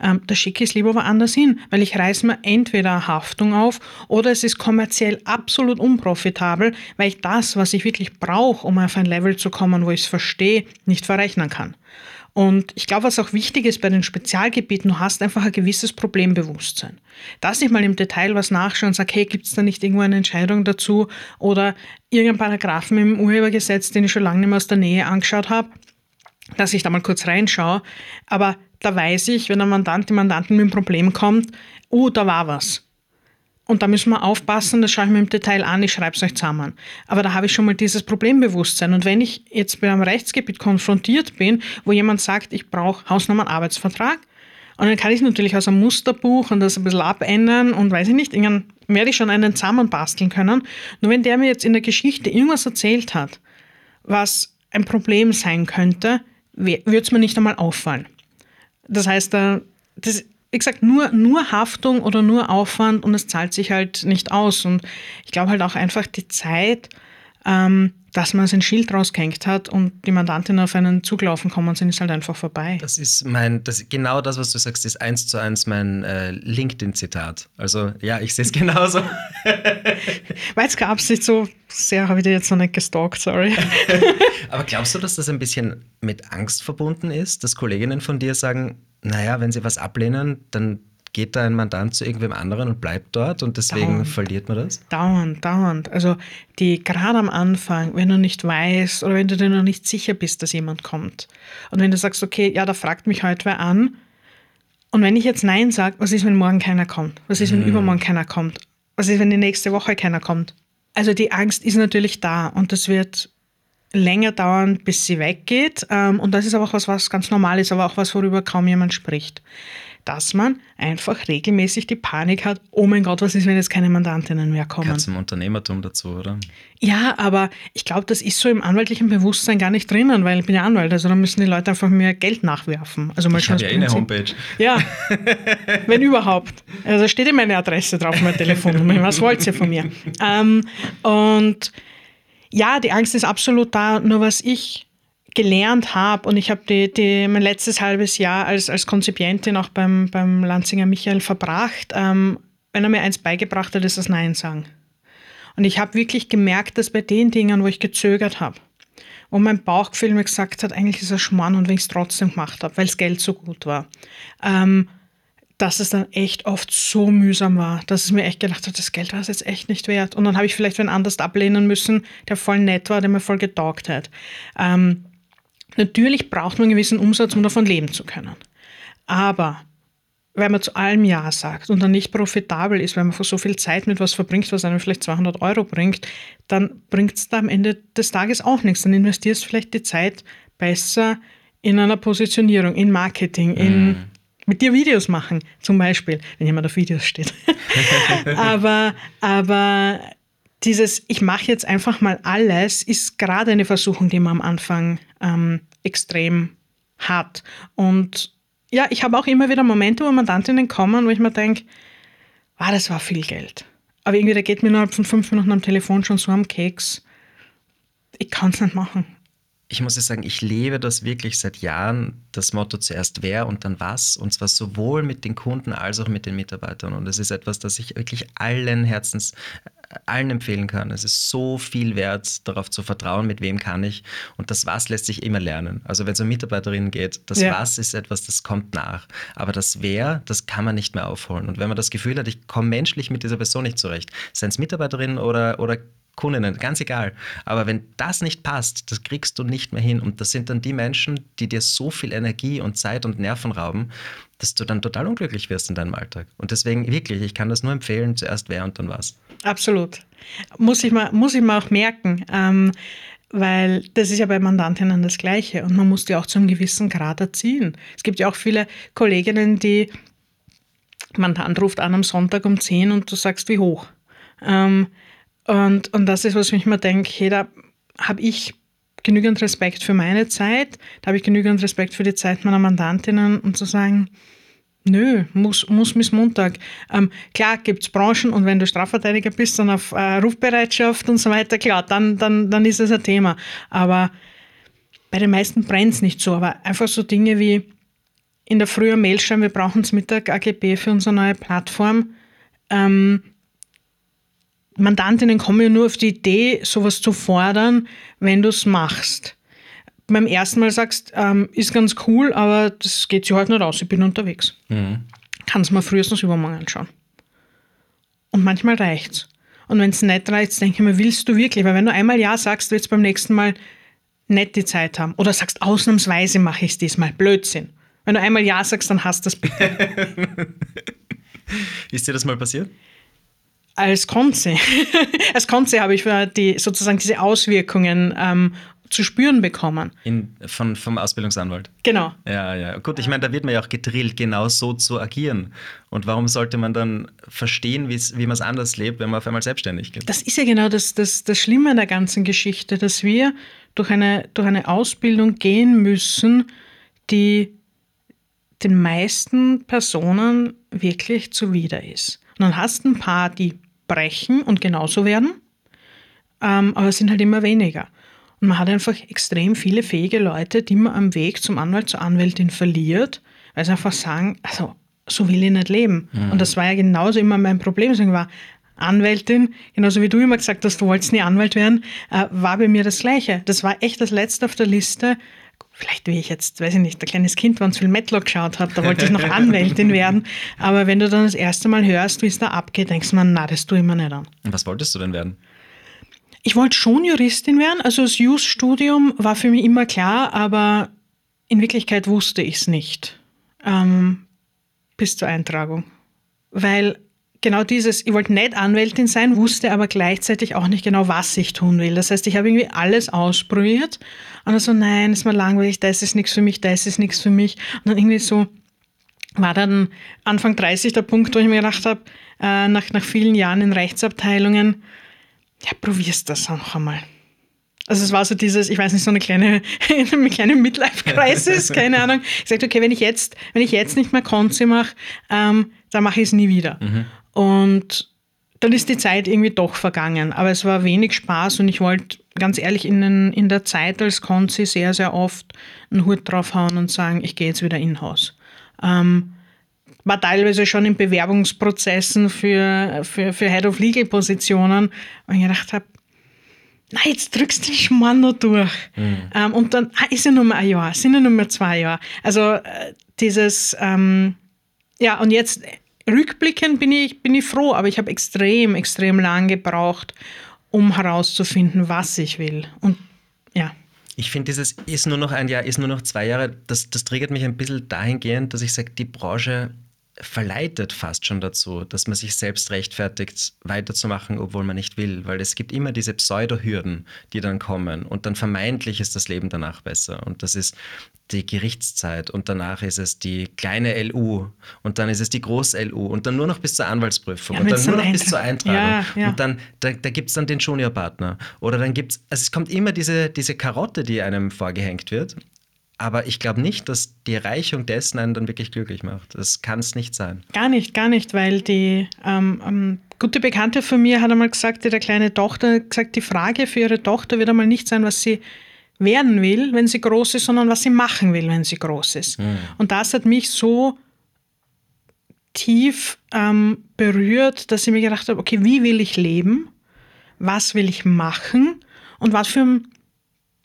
ähm, da schicke ich es lieber woanders hin, weil ich reiße mir entweder Haftung auf oder es ist kommerziell absolut unprofitabel, weil ich das, was ich wirklich brauche, um auf ein Level zu kommen, wo ich es verstehe, nicht verrechnen kann. Und ich glaube, was auch wichtig ist bei den Spezialgebieten, du hast einfach ein gewisses Problembewusstsein. Dass ich mal im Detail was nachschaue und sage, hey, gibt es da nicht irgendwo eine Entscheidung dazu oder irgendeinen Paragraphen im Urhebergesetz, den ich schon lange nicht mehr aus der Nähe angeschaut habe, dass ich da mal kurz reinschaue. Aber da weiß ich, wenn ein Mandant, die Mandantin mit einem Problem kommt, oh, da war was. Und da müssen wir aufpassen, das schaue ich mir im Detail an, ich schreibe es euch zusammen. Aber da habe ich schon mal dieses Problembewusstsein. Und wenn ich jetzt bei einem Rechtsgebiet konfrontiert bin, wo jemand sagt, ich brauche Hausnummern-Arbeitsvertrag, und dann kann ich natürlich aus einem Musterbuch und das ein bisschen abändern und weiß ich nicht, dann werde ich schon einen zusammenbasteln können. Nur wenn der mir jetzt in der Geschichte irgendwas erzählt hat, was ein Problem sein könnte, würde es mir nicht einmal auffallen. Das heißt, das, wie gesagt, nur, nur Haftung oder nur Aufwand und es zahlt sich halt nicht aus. Und ich glaube halt auch einfach die Zeit, ähm, dass man sein Schild rausgehängt hat und die Mandantin auf einen Zug laufen kommen sind, ist halt einfach vorbei. Das ist mein, das, genau das, was du sagst, ist eins zu eins mein äh, LinkedIn-Zitat. Also ja, ich sehe es genauso. Weil es gab es nicht so sehr, habe ich dir jetzt noch nicht gestalkt, sorry. Aber glaubst du, dass das ein bisschen mit Angst verbunden ist, dass Kolleginnen von dir sagen, naja, wenn sie was ablehnen, dann geht da ein Mandant zu irgendwem anderen und bleibt dort und deswegen dauernd. verliert man das? Dauernd, dauernd. Also die gerade am Anfang, wenn du nicht weißt oder wenn du dir noch nicht sicher bist, dass jemand kommt und wenn du sagst, okay, ja, da fragt mich heute wer an und wenn ich jetzt Nein sage, was ist, wenn morgen keiner kommt? Was ist, wenn hm. übermorgen keiner kommt? Was ist, wenn die nächste Woche keiner kommt? Also die Angst ist natürlich da und das wird länger dauern, bis sie weggeht. Ähm, und das ist aber auch was, was ganz normal ist, aber auch was, worüber kaum jemand spricht. Dass man einfach regelmäßig die Panik hat, oh mein Gott, was ist, wenn jetzt keine Mandantinnen mehr kommen? Gehört zum Unternehmertum dazu, oder? Ja, aber ich glaube, das ist so im anwaltlichen Bewusstsein gar nicht drinnen, weil ich bin ja Anwalt, also da müssen die Leute einfach mehr Geld nachwerfen. Also mal ich habe ja eh eine Homepage. Ja, wenn überhaupt. Also steht immer meine Adresse drauf, mein Telefonnummer. Was wollt ihr von mir? Ähm, und ja, die Angst ist absolut da. Nur was ich gelernt habe und ich habe die, die, mein letztes halbes Jahr als, als Konzipientin auch beim, beim Lanzinger Michael verbracht. Ähm, wenn er mir eins beigebracht hat, ist das Nein sagen. Und ich habe wirklich gemerkt, dass bei den Dingen, wo ich gezögert habe, wo mein Bauchgefühl mir gesagt hat, eigentlich ist er Schmarrn und wenn ich es trotzdem gemacht habe, weil das Geld so gut war, ähm, dass es dann echt oft so mühsam war, dass es mir echt gedacht hat, das Geld war es jetzt echt nicht wert. Und dann habe ich vielleicht wen anders ablehnen müssen, der voll nett war, der mir voll getaugt hat. Ähm, natürlich braucht man einen gewissen Umsatz, um davon leben zu können. Aber wenn man zu allem Ja sagt und dann nicht profitabel ist, wenn man so viel Zeit mit was verbringt, was einem vielleicht 200 Euro bringt, dann bringt es da am Ende des Tages auch nichts. Dann investierst du vielleicht die Zeit besser in einer Positionierung, in Marketing, in mm mit dir Videos machen, zum Beispiel, wenn jemand auf Videos steht. aber, aber dieses, ich mache jetzt einfach mal alles, ist gerade eine Versuchung, die man am Anfang ähm, extrem hat. Und ja, ich habe auch immer wieder Momente, wo Mandantinnen kommen, wo ich mir denke, ah, das war viel Geld. Aber irgendwie, da geht mir innerhalb von fünf Minuten am Telefon schon so am Keks. Ich kann es nicht machen ich muss sagen, ich lebe das wirklich seit Jahren, das Motto zuerst wer und dann was. Und zwar sowohl mit den Kunden als auch mit den Mitarbeitern. Und es ist etwas, das ich wirklich allen Herzens, allen empfehlen kann. Es ist so viel wert, darauf zu vertrauen, mit wem kann ich. Und das Was lässt sich immer lernen. Also wenn es um Mitarbeiterinnen geht, das ja. Was ist etwas, das kommt nach. Aber das Wer, das kann man nicht mehr aufholen. Und wenn man das Gefühl hat, ich komme menschlich mit dieser Person nicht zurecht, seien es Mitarbeiterinnen oder, oder Kundinnen, ganz egal. Aber wenn das nicht passt, das kriegst du nicht mehr hin. Und das sind dann die Menschen, die dir so viel Energie und Zeit und Nerven rauben, dass du dann total unglücklich wirst in deinem Alltag. Und deswegen wirklich, ich kann das nur empfehlen, zuerst wer und dann was. Absolut. Muss ich mal, muss ich mal auch merken. Ähm, weil das ist ja bei Mandantinnen das Gleiche und man muss die auch zu einem gewissen Grad erziehen. Es gibt ja auch viele Kolleginnen, die Mandant ruft an am Sonntag um 10 und du sagst, wie hoch. Ähm, und, und das ist, was ich mir denke, hey, da habe ich genügend Respekt für meine Zeit, da habe ich genügend Respekt für die Zeit meiner Mandantinnen, um zu sagen, Nö, muss, muss bis Montag. Ähm, klar gibt es Branchen und wenn du Strafverteidiger bist, dann auf äh, Rufbereitschaft und so weiter, klar, dann, dann, dann ist es ein Thema. Aber bei den meisten brennt es nicht so. Aber einfach so Dinge wie in der Früh Mail schreiben, wir brauchen es Mittag AGB für unsere neue Plattform. Ähm, Mandantinnen kommen ja nur auf die Idee, sowas zu fordern, wenn du es machst. Beim ersten Mal sagst, ähm, ist ganz cool, aber das geht sich heute nicht aus, ich bin unterwegs. Mhm. Kannst mir frühestens übermorgen anschauen. Und manchmal reicht's. Und wenn es nicht reicht, denke ich mir, willst du wirklich? Weil wenn du einmal Ja sagst, willst du beim nächsten Mal nicht die Zeit haben. Oder sagst, ausnahmsweise mache ich es diesmal. Blödsinn. Wenn du einmal Ja sagst, dann hast du das bitte. ist dir das mal passiert? Als Konze. als Konze habe ich die, sozusagen diese Auswirkungen ähm, zu spüren bekommen. In, von, vom Ausbildungsanwalt. Genau. Ja, ja. Gut, ich meine, da wird man ja auch gedrillt, genau so zu agieren. Und warum sollte man dann verstehen, wie man es anders lebt, wenn man auf einmal selbstständig geht? Das ist ja genau das, das, das Schlimme an der ganzen Geschichte, dass wir durch eine, durch eine Ausbildung gehen müssen, die den meisten Personen wirklich zuwider ist. Und dann hast du ein paar, die brechen und genauso werden, ähm, aber es sind halt immer weniger. Und man hat einfach extrem viele fähige Leute, die man am Weg zum Anwalt, zur Anwältin verliert, weil sie einfach sagen, also so will ich nicht leben. Mhm. Und das war ja genauso immer mein Problem. Deswegen war Anwältin, genauso wie du immer gesagt hast, du wolltest nie Anwalt werden, äh, war bei mir das Gleiche. Das war echt das Letzte auf der Liste. Vielleicht wie ich jetzt, weiß ich nicht, ein kleines Kind, wenn es viel Matlock geschaut hat, da wollte ich noch Anwältin werden. Aber wenn du dann das erste Mal hörst, wie es da abgeht, denkst du, man, na, das tue ich mir nicht an. Und was wolltest du denn werden? Ich wollte schon Juristin werden. Also das Jus-Studium war für mich immer klar, aber in Wirklichkeit wusste ich es nicht ähm, bis zur Eintragung. Weil genau dieses, ich wollte nicht Anwältin sein, wusste aber gleichzeitig auch nicht genau, was ich tun will. Das heißt, ich habe irgendwie alles ausprobiert und dann so, nein, ist mir langweilig, das ist nichts für mich, das ist nichts für mich. Und dann irgendwie so war dann Anfang 30 der Punkt, wo ich mir gedacht habe, äh, nach, nach vielen Jahren in Rechtsabteilungen, ja, probierst das noch einmal. Also es war so dieses, ich weiß nicht, so eine kleine, eine kleine Midlife-Crisis, keine Ahnung. Ich sagte, okay, wenn ich jetzt, wenn ich jetzt nicht mehr Konzi mache, ähm, dann mache ich es nie wieder. Mhm. Und dann ist die Zeit irgendwie doch vergangen. Aber es war wenig Spaß und ich wollte ganz ehrlich in, den, in der Zeit als Konzi sehr, sehr oft einen Hut draufhauen und sagen, ich gehe jetzt wieder in-house. Ähm, war teilweise schon in Bewerbungsprozessen für, für, für Head of Legal Positionen, wo ich gedacht habe, na, jetzt drückst du den Schmarrn noch durch. Mhm. Ähm, und dann ah, ist ja nur mal ein Jahr, sind ja nur mal zwei Jahre. Also äh, dieses, ähm, ja, und jetzt rückblickend bin ich, bin ich froh, aber ich habe extrem, extrem lang gebraucht, um herauszufinden, was ich will. Und ja. Ich finde, dieses ist nur noch ein Jahr, ist nur noch zwei Jahre, das, das triggert mich ein bisschen dahingehend, dass ich sage, die Branche verleitet fast schon dazu, dass man sich selbst rechtfertigt, weiterzumachen, obwohl man nicht will. Weil es gibt immer diese Pseudo-Hürden, die dann kommen. Und dann vermeintlich ist das Leben danach besser. Und das ist die Gerichtszeit. Und danach ist es die kleine LU. Und dann ist es die Groß-LU. Und dann nur noch bis zur Anwaltsprüfung. Ja, und dann nur noch bis zur Eintragung. Ja, ja. Und dann, da, da gibt es dann den Juniorpartner. Oder dann gibt es, also es kommt immer diese, diese Karotte, die einem vorgehängt wird. Aber ich glaube nicht, dass die Erreichung dessen einen dann wirklich glücklich macht. Das kann es nicht sein. Gar nicht, gar nicht, weil die ähm, ähm, gute Bekannte von mir hat einmal gesagt, ihre kleine Tochter gesagt, die Frage für ihre Tochter wird einmal nicht sein, was sie werden will, wenn sie groß ist, sondern was sie machen will, wenn sie groß ist. Mhm. Und das hat mich so tief ähm, berührt, dass ich mir gedacht habe, okay, wie will ich leben? Was will ich machen? Und was für ein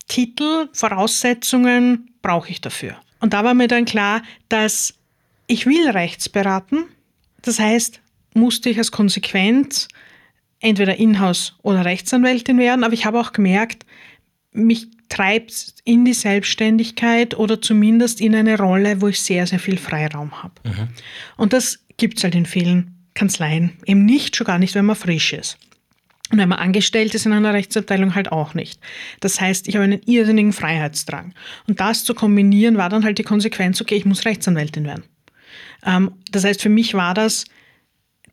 Titel, Voraussetzungen brauche ich dafür? Und da war mir dann klar, dass ich will Rechts beraten. Das heißt, musste ich als Konsequenz entweder Inhouse oder Rechtsanwältin werden, aber ich habe auch gemerkt, mich treibt in die Selbstständigkeit oder zumindest in eine Rolle, wo ich sehr, sehr viel Freiraum habe. Mhm. Und das gibt es halt in vielen Kanzleien eben nicht, schon gar nicht, wenn man frisch ist. Und wenn man angestellt ist in einer Rechtsabteilung, halt auch nicht. Das heißt, ich habe einen irrsinnigen Freiheitsdrang. Und das zu kombinieren, war dann halt die Konsequenz, okay, ich muss Rechtsanwältin werden. Ähm, das heißt, für mich war das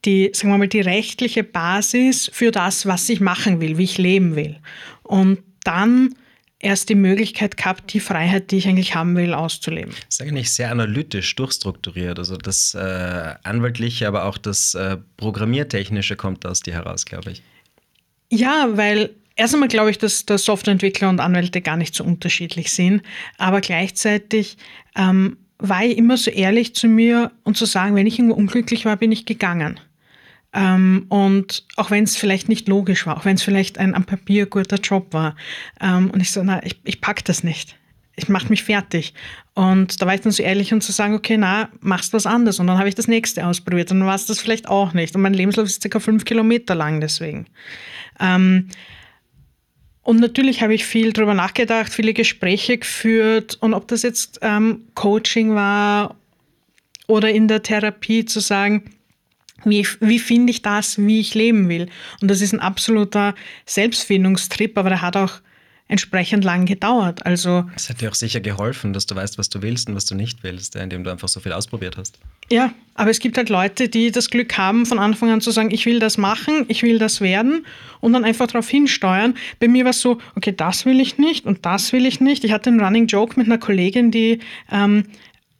die, sagen wir mal, die rechtliche Basis für das, was ich machen will, wie ich leben will. Und dann erst die Möglichkeit gehabt, die Freiheit, die ich eigentlich haben will, auszuleben. Das ist eigentlich sehr analytisch durchstrukturiert. Also das äh, Anwaltliche, aber auch das äh, Programmiertechnische kommt aus dir heraus, glaube ich. Ja, weil erst einmal glaube ich, dass, dass Softwareentwickler und Anwälte gar nicht so unterschiedlich sind. Aber gleichzeitig ähm, war ich immer so ehrlich zu mir und zu sagen, wenn ich irgendwo unglücklich war, bin ich gegangen. Ähm, und auch wenn es vielleicht nicht logisch war, auch wenn es vielleicht ein am Papier guter Job war. Ähm, und ich so, na, ich, ich pack das nicht. Ich mache mich fertig. Und da war ich dann so ehrlich und zu sagen, okay, na, machst was anderes. Und dann habe ich das nächste ausprobiert. Und dann war es das vielleicht auch nicht. Und mein Lebenslauf ist circa fünf Kilometer lang deswegen. Ähm, und natürlich habe ich viel darüber nachgedacht, viele Gespräche geführt und ob das jetzt ähm, Coaching war oder in der Therapie zu sagen, wie, wie finde ich das, wie ich leben will. Und das ist ein absoluter Selbstfindungstrip, aber der hat auch entsprechend lang gedauert. Also es hat dir auch sicher geholfen, dass du weißt, was du willst und was du nicht willst, indem du einfach so viel ausprobiert hast. Ja, aber es gibt halt Leute, die das Glück haben, von Anfang an zu sagen, ich will das machen, ich will das werden und dann einfach darauf hinsteuern. Bei mir war es so, okay, das will ich nicht und das will ich nicht. Ich hatte einen Running Joke mit einer Kollegin, die ähm,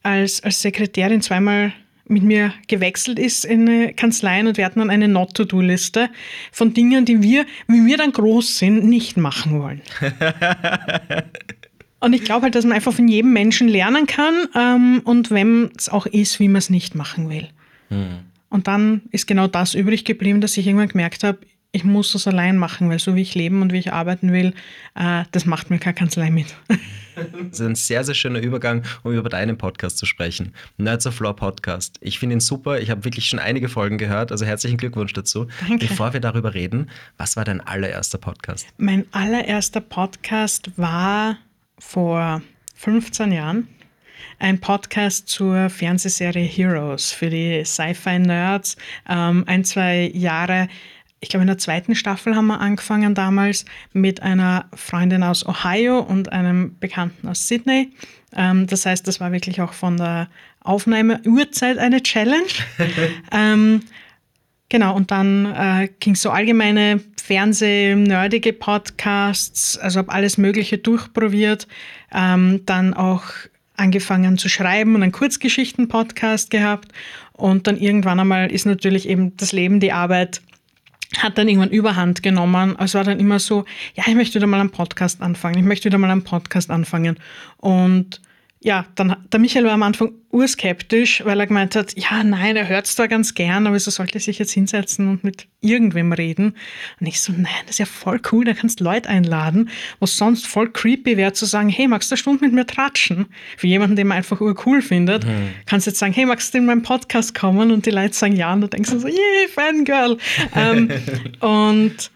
als, als Sekretärin zweimal mit mir gewechselt ist in eine Kanzlei und wir hatten dann eine Not-to-Do-Liste von Dingen, die wir, wie wir dann groß sind, nicht machen wollen. und ich glaube halt, dass man einfach von jedem Menschen lernen kann ähm, und wenn es auch ist, wie man es nicht machen will. Hm. Und dann ist genau das übrig geblieben, dass ich irgendwann gemerkt habe, ich muss das allein machen, weil so wie ich leben und wie ich arbeiten will, äh, das macht mir keine Kanzlei mit. Das ist ein sehr, sehr schöner Übergang, um über deinen Podcast zu sprechen. Nerds of Law Podcast. Ich finde ihn super. Ich habe wirklich schon einige Folgen gehört. Also herzlichen Glückwunsch dazu. Danke. Bevor wir darüber reden, was war dein allererster Podcast? Mein allererster Podcast war vor 15 Jahren ein Podcast zur Fernsehserie Heroes für die Sci-Fi-Nerds. Ähm, ein, zwei Jahre ich glaube, in der zweiten Staffel haben wir angefangen damals mit einer Freundin aus Ohio und einem Bekannten aus Sydney. Ähm, das heißt, das war wirklich auch von der Aufnahmeuhrzeit eine Challenge. ähm, genau, und dann äh, ging es so allgemeine Fernseh-nerdige Podcasts, also habe alles Mögliche durchprobiert. Ähm, dann auch angefangen zu schreiben und einen Kurzgeschichten-Podcast gehabt. Und dann irgendwann einmal ist natürlich eben das Leben, die Arbeit hat dann irgendwann Überhand genommen. Es war dann immer so, ja, ich möchte wieder mal einen Podcast anfangen, ich möchte wieder mal einen Podcast anfangen. Und ja, dann der Michael war am Anfang urskeptisch, weil er gemeint hat, ja, nein, er hört es zwar ganz gern, aber wieso sollte sich jetzt hinsetzen und mit irgendwem reden? Und ich so, nein, das ist ja voll cool, da kannst Leute einladen, was sonst voll creepy wäre zu sagen, hey, magst du eine Stunde mit mir tratschen? Für jemanden, den man einfach urcool findet, mhm. kannst du jetzt sagen, hey, magst du in meinen Podcast kommen? Und die Leute sagen ja und du denkst so, yeah, Fangirl. ähm, und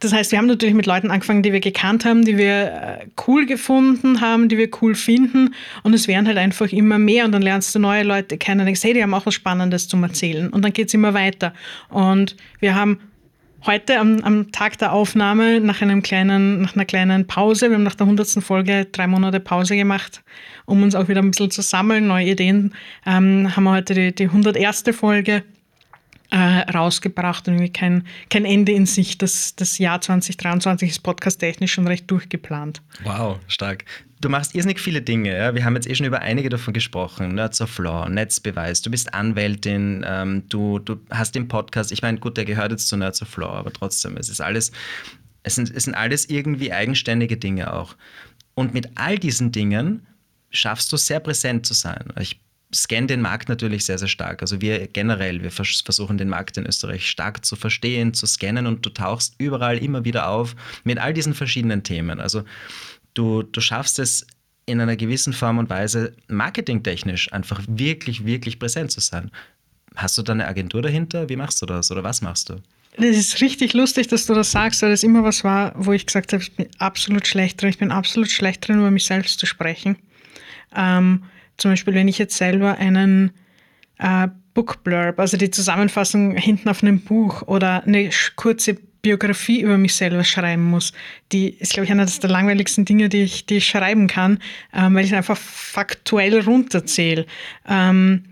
das heißt, wir haben natürlich mit Leuten angefangen, die wir gekannt haben, die wir äh, cool gefunden haben, die wir cool finden. Und es werden halt einfach immer mehr. Und dann lernst du neue Leute kennen und denkst, hey, die haben auch was Spannendes zum Erzählen. Und dann geht es immer weiter. Und wir haben heute am, am, Tag der Aufnahme nach, einem kleinen, nach einer kleinen Pause, wir haben nach der 100. Folge drei Monate Pause gemacht, um uns auch wieder ein bisschen zu sammeln, neue Ideen, ähm, haben wir heute die, die 101. Folge äh, rausgebracht und irgendwie kein, kein Ende in sich. Das, das Jahr 2023 ist podcast-technisch schon recht durchgeplant. Wow, stark. Du machst irrsinnig viele Dinge. Ja? Wir haben jetzt eh schon über einige davon gesprochen. Nerds of Law, Netzbeweis, du bist Anwältin, ähm, du, du hast den Podcast. Ich meine, gut, der gehört jetzt zu Nerds of Law, aber trotzdem, es ist alles, es sind, es sind alles irgendwie eigenständige Dinge auch. Und mit all diesen Dingen schaffst du sehr präsent zu sein. Ich scannen den Markt natürlich sehr, sehr stark. Also wir generell, wir versuchen den Markt in Österreich stark zu verstehen, zu scannen und du tauchst überall immer wieder auf mit all diesen verschiedenen Themen. Also du, du schaffst es in einer gewissen Form und Weise marketingtechnisch einfach wirklich, wirklich präsent zu sein. Hast du da eine Agentur dahinter? Wie machst du das oder was machst du? Das ist richtig lustig, dass du das sagst, weil das immer was war, wo ich gesagt habe, ich bin absolut schlecht drin. Ich bin absolut schlecht drin, über mich selbst zu sprechen. Ähm, zum Beispiel, wenn ich jetzt selber einen äh, Bookblurb, also die Zusammenfassung hinten auf einem Buch oder eine kurze Biografie über mich selber schreiben muss, die ist, glaube ich, einer der langweiligsten Dinge, die ich, die ich schreiben kann, ähm, weil ich einfach faktuell runterzähle. Ähm,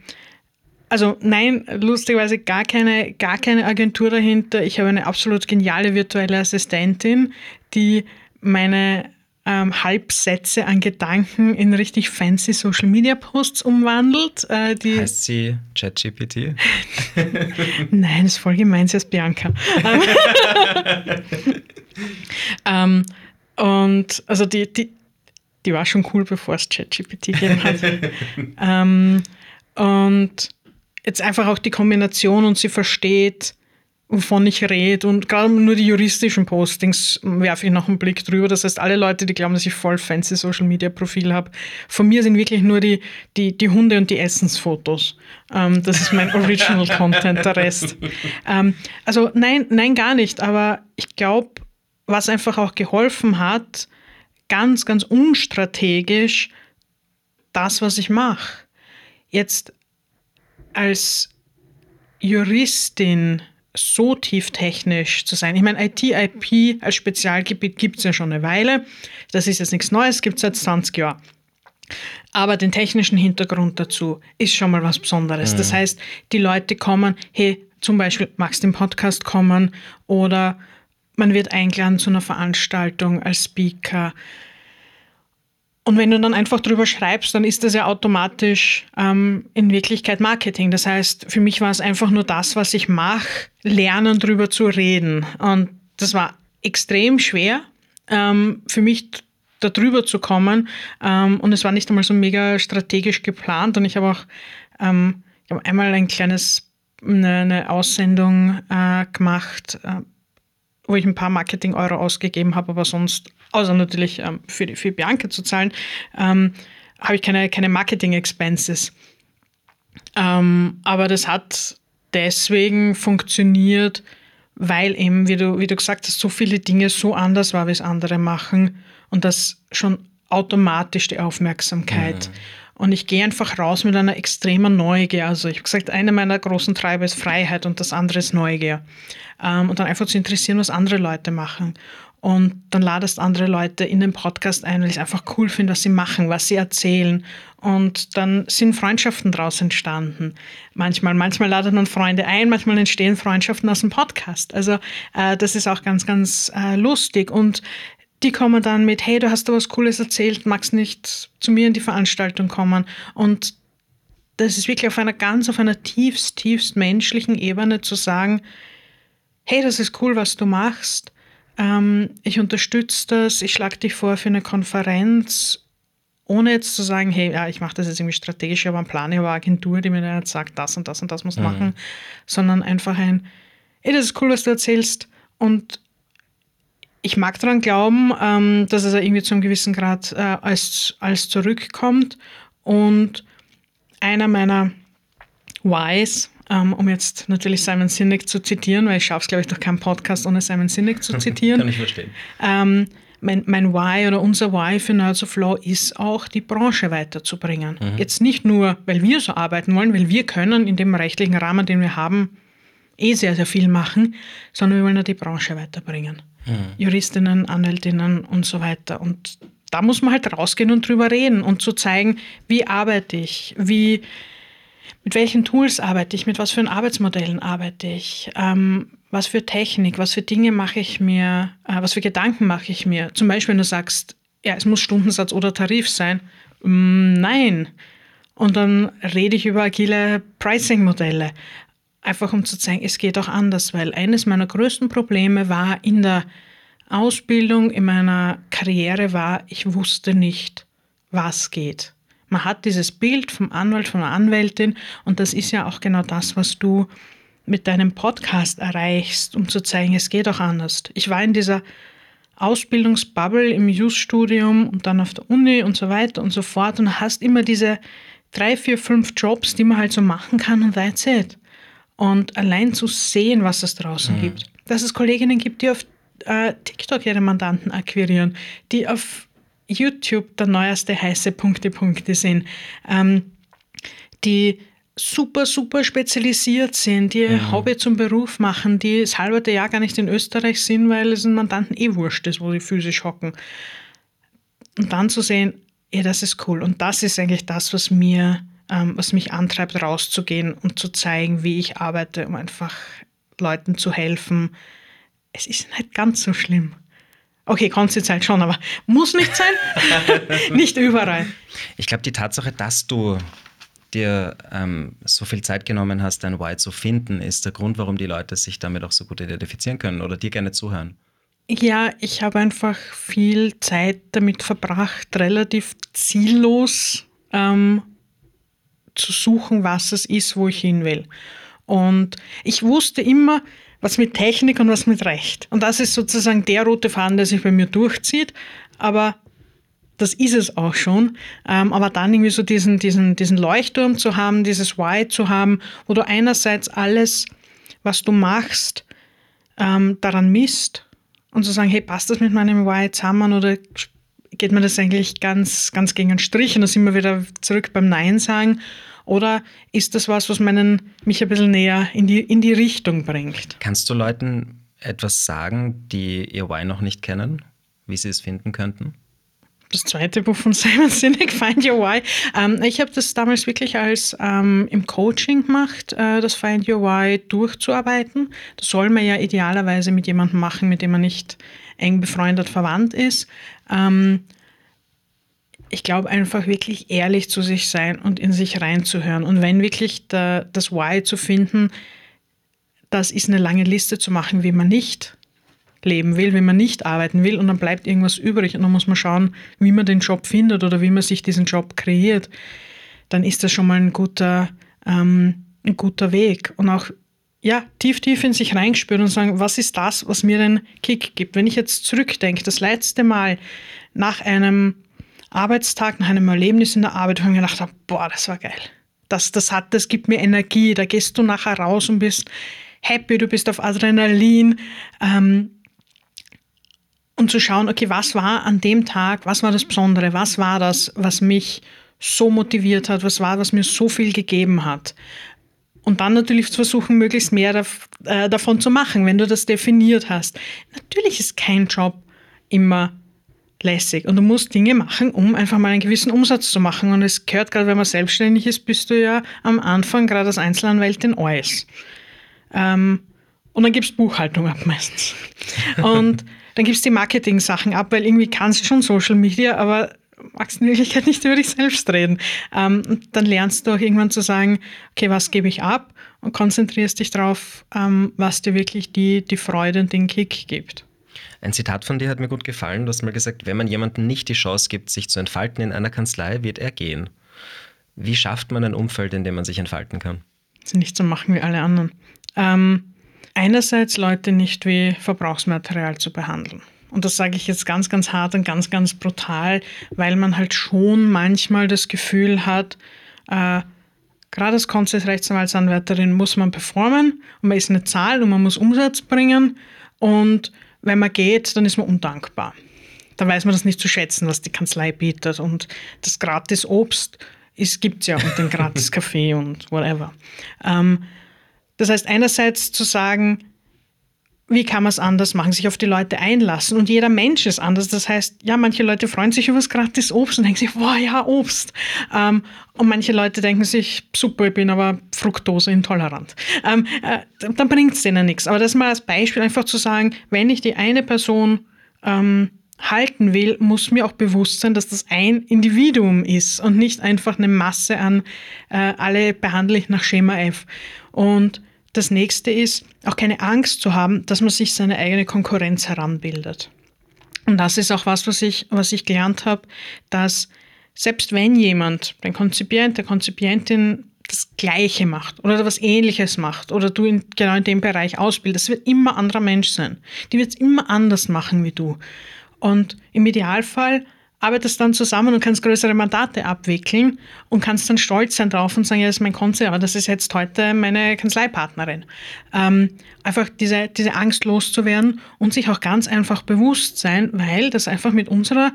also nein, lustigerweise gar keine, gar keine Agentur dahinter. Ich habe eine absolut geniale virtuelle Assistentin, die meine ähm, Halbsätze an Gedanken in richtig fancy Social Media Posts umwandelt. Äh, die heißt sie ChatGPT? Nein, ist voll gemein, sie ist Bianca. ähm, und also die, die, die war schon cool, bevor es ChatGPT gegeben hat. ähm, und jetzt einfach auch die Kombination und sie versteht, wovon ich rede. Und gerade nur die juristischen Postings werfe ich noch einen Blick drüber. Das heißt, alle Leute, die glauben, dass ich voll fancy Social Media Profil habe, von mir sind wirklich nur die, die, die Hunde und die Essensfotos. Ähm, das ist mein Original Content, der Rest. Ähm, also nein, nein, gar nicht. Aber ich glaube, was einfach auch geholfen hat, ganz, ganz unstrategisch, das, was ich mache. Jetzt als Juristin so tieftechnisch zu sein. Ich meine, IT-IP als Spezialgebiet gibt es ja schon eine Weile. Das ist jetzt nichts Neues, gibt es seit 20 Jahren. Aber den technischen Hintergrund dazu ist schon mal was Besonderes. Mhm. Das heißt, die Leute kommen, hey, zum Beispiel magst du im Podcast kommen oder man wird eingeladen zu einer Veranstaltung als Speaker. Und wenn du dann einfach drüber schreibst, dann ist das ja automatisch ähm, in Wirklichkeit Marketing. Das heißt, für mich war es einfach nur das, was ich mache, lernen drüber zu reden. Und das war extrem schwer ähm, für mich darüber zu kommen. Ähm, und es war nicht einmal so mega strategisch geplant. Und ich habe auch ähm, ich hab einmal ein kleines, eine, eine Aussendung äh, gemacht, äh, wo ich ein paar Marketing-Euro ausgegeben habe, aber sonst außer natürlich ähm, für, für Bianca zu zahlen, ähm, habe ich keine, keine Marketing-Expenses. Ähm, aber das hat deswegen funktioniert, weil eben, wie du, wie du gesagt hast, so viele Dinge so anders war, wie es andere machen und das schon automatisch die Aufmerksamkeit. Mhm. Und ich gehe einfach raus mit einer extremen Neugier. Also ich habe gesagt, eine meiner großen Treiber ist Freiheit und das andere ist Neugier. Ähm, und dann einfach zu interessieren, was andere Leute machen. Und dann ladest andere Leute in den Podcast ein, weil ich es einfach cool finde, was sie machen, was sie erzählen. Und dann sind Freundschaften daraus entstanden. Manchmal, manchmal ladet man Freunde ein, manchmal entstehen Freundschaften aus dem Podcast. Also äh, das ist auch ganz, ganz äh, lustig. Und die kommen dann mit, hey, du hast da was Cooles erzählt, magst nicht zu mir in die Veranstaltung kommen. Und das ist wirklich auf einer ganz, auf einer tiefst, tiefst menschlichen Ebene zu sagen, hey, das ist cool, was du machst ähm, ich unterstütze das, ich schlage dich vor für eine Konferenz, ohne jetzt zu sagen, hey, ja, ich mache das jetzt irgendwie strategisch, ich habe einen Plan, ich habe eine Agentur, die mir dann jetzt sagt, das und das und das muss mhm. machen, sondern einfach ein, hey, das ist cool, was du erzählst und ich mag daran glauben, ähm, dass es irgendwie zu einem gewissen Grad äh, als, als zurückkommt und einer meiner Whys, um jetzt natürlich Simon Sinek zu zitieren, weil ich schaffe es, glaube ich, durch keinen Podcast ohne Simon Sinek zu zitieren. Kann ich verstehen. Ähm, mein, mein Why oder unser Why für Nerds of Law ist auch, die Branche weiterzubringen. Mhm. Jetzt nicht nur, weil wir so arbeiten wollen, weil wir können in dem rechtlichen Rahmen, den wir haben, eh sehr, sehr viel machen, sondern wir wollen ja die Branche weiterbringen. Mhm. Juristinnen, Anwältinnen und so weiter. Und da muss man halt rausgehen und drüber reden und zu zeigen, wie arbeite ich, wie, mit welchen Tools arbeite ich, mit was für Arbeitsmodellen arbeite ich, ähm, was für Technik, was für Dinge mache ich mir, äh, was für Gedanken mache ich mir. Zum Beispiel, wenn du sagst, ja, es muss Stundensatz oder Tarif sein. Mm, nein. Und dann rede ich über agile Pricing-Modelle. Einfach um zu zeigen, es geht auch anders, weil eines meiner größten Probleme war in der Ausbildung, in meiner Karriere war, ich wusste nicht, was geht. Man hat dieses Bild vom Anwalt, von der Anwältin und das ist ja auch genau das, was du mit deinem Podcast erreichst, um zu zeigen, es geht auch anders. Ich war in dieser Ausbildungsbubble im Jus-Studium und dann auf der Uni und so weiter und so fort und hast immer diese drei, vier, fünf Jobs, die man halt so machen kann und that's it. Und allein zu sehen, was es draußen mhm. gibt, dass es Kolleginnen gibt, die auf äh, TikTok ihre Mandanten akquirieren, die auf YouTube der neueste heiße Punkte Punkte sind, ähm, die super, super spezialisiert sind, die mhm. Hobby zum Beruf machen, die das halbe Jahr gar nicht in Österreich sind, weil es einen Mandanten eh wurscht ist, wo die physisch hocken. Und dann zu sehen, ja, das ist cool. Und das ist eigentlich das, was mir, ähm, was mich antreibt, rauszugehen und zu zeigen, wie ich arbeite, um einfach Leuten zu helfen. Es ist nicht ganz so schlimm. Okay, Konstanzeit halt schon, aber muss nicht sein. nicht überall. Ich glaube, die Tatsache, dass du dir ähm, so viel Zeit genommen hast, dein Why zu finden, ist der Grund, warum die Leute sich damit auch so gut identifizieren können oder dir gerne zuhören. Ja, ich habe einfach viel Zeit damit verbracht, relativ ziellos ähm, zu suchen, was es ist, wo ich hin will. Und ich wusste immer, was mit Technik und was mit Recht. Und das ist sozusagen der rote Faden, der sich bei mir durchzieht. Aber das ist es auch schon. Ähm, aber dann irgendwie so diesen, diesen, diesen Leuchtturm zu haben, dieses Why zu haben, wo du einerseits alles, was du machst, ähm, daran misst und zu sagen, hey, passt das mit meinem Why zusammen oder geht mir das eigentlich ganz, ganz gegen den Strich? Und dann sind wir wieder zurück beim Nein sagen. Oder ist das was, was meinen, mich ein bisschen näher in die, in die Richtung bringt? Kannst du Leuten etwas sagen, die ihr Why noch nicht kennen, wie sie es finden könnten? das zweite Buch von Simon Sinek, Find Your Why. Ähm, ich habe das damals wirklich als ähm, im Coaching gemacht, äh, das Find Your Why durchzuarbeiten. Das soll man ja idealerweise mit jemandem machen, mit dem man nicht eng befreundet verwandt ist. Ähm, ich glaube einfach wirklich ehrlich zu sich sein und in sich reinzuhören. Und wenn wirklich der, das Why zu finden, das ist eine lange Liste zu machen, wie man nicht leben will, wie man nicht arbeiten will und dann bleibt irgendwas übrig und dann muss man schauen, wie man den Job findet oder wie man sich diesen Job kreiert, dann ist das schon mal ein guter, ähm, ein guter Weg. Und auch ja, tief, tief in sich reinspüren und sagen, was ist das, was mir den Kick gibt? Wenn ich jetzt zurückdenke, das letzte Mal nach einem Arbeitstag, nach einem Erlebnis in der Arbeit, wo ich mir gedacht habe, boah, das war geil. Das, das hat, das gibt mir Energie. Da gehst du nachher raus und bist happy, du bist auf Adrenalin. Ähm, und zu schauen, okay, was war an dem Tag, was war das Besondere, was war das, was mich so motiviert hat, was war, was mir so viel gegeben hat. Und dann natürlich zu versuchen, möglichst mehr äh, davon zu machen, wenn du das definiert hast. Natürlich ist kein Job immer lässig und du musst Dinge machen, um einfach mal einen gewissen Umsatz zu machen. Und es gehört gerade, wenn man selbstständig ist, bist du ja am Anfang gerade als Einzelanwältin alles. Ähm, und dann gibst Buchhaltung ab meistens. Und dann gibst die Marketing-Sachen ab, weil irgendwie kannst du schon Social Media, aber magst in Wirklichkeit nicht über dich selbst reden. Ähm, dann lernst du auch irgendwann zu sagen, okay, was gebe ich ab und konzentrierst dich darauf, ähm, was dir wirklich die, die Freude und den Kick gibt. Ein Zitat von dir hat mir gut gefallen. Du hast mal gesagt, wenn man jemandem nicht die Chance gibt, sich zu entfalten in einer Kanzlei, wird er gehen. Wie schafft man ein Umfeld, in dem man sich entfalten kann? Nicht so machen wie alle anderen. Ähm, einerseits Leute nicht wie Verbrauchsmaterial zu behandeln. Und das sage ich jetzt ganz, ganz hart und ganz, ganz brutal, weil man halt schon manchmal das Gefühl hat, äh, gerade als Konzessrechtsanwaltsanwärterin muss man performen und man ist eine Zahl und man muss Umsatz bringen. Und wenn man geht, dann ist man undankbar. Dann weiß man das nicht zu schätzen, was die Kanzlei bietet. Und das gratis Obst gibt es ja und den gratis Kaffee und whatever. Ähm, das heißt, einerseits zu sagen, wie kann man es anders machen, sich auf die Leute einlassen. Und jeder Mensch ist anders. Das heißt, ja, manche Leute freuen sich über das gratis Obst und denken sich, wow, ja, Obst. Ähm, und manche Leute denken sich, super, ich bin aber Fructose intolerant. Ähm, äh, dann bringt es denen nichts. Aber das mal als Beispiel einfach zu sagen, wenn ich die eine Person ähm, halten will, muss mir auch bewusst sein, dass das ein Individuum ist und nicht einfach eine Masse an, äh, alle behandle ich nach Schema F. Und das nächste ist, auch keine Angst zu haben, dass man sich seine eigene Konkurrenz heranbildet. Und das ist auch was, was ich, was ich gelernt habe, dass selbst wenn jemand, der Konzipient, der Konzipientin, das Gleiche macht oder was Ähnliches macht oder du in, genau in dem Bereich ausbildest, wird immer anderer Mensch sein. Die wird es immer anders machen wie du. Und im Idealfall arbeitest dann zusammen und kannst größere Mandate abwickeln und kannst dann stolz sein drauf und sagen, ja, das ist mein Konzern, aber das ist jetzt heute meine Kanzleipartnerin. Ähm, einfach diese, diese Angst loszuwerden und sich auch ganz einfach bewusst sein, weil das einfach mit unserer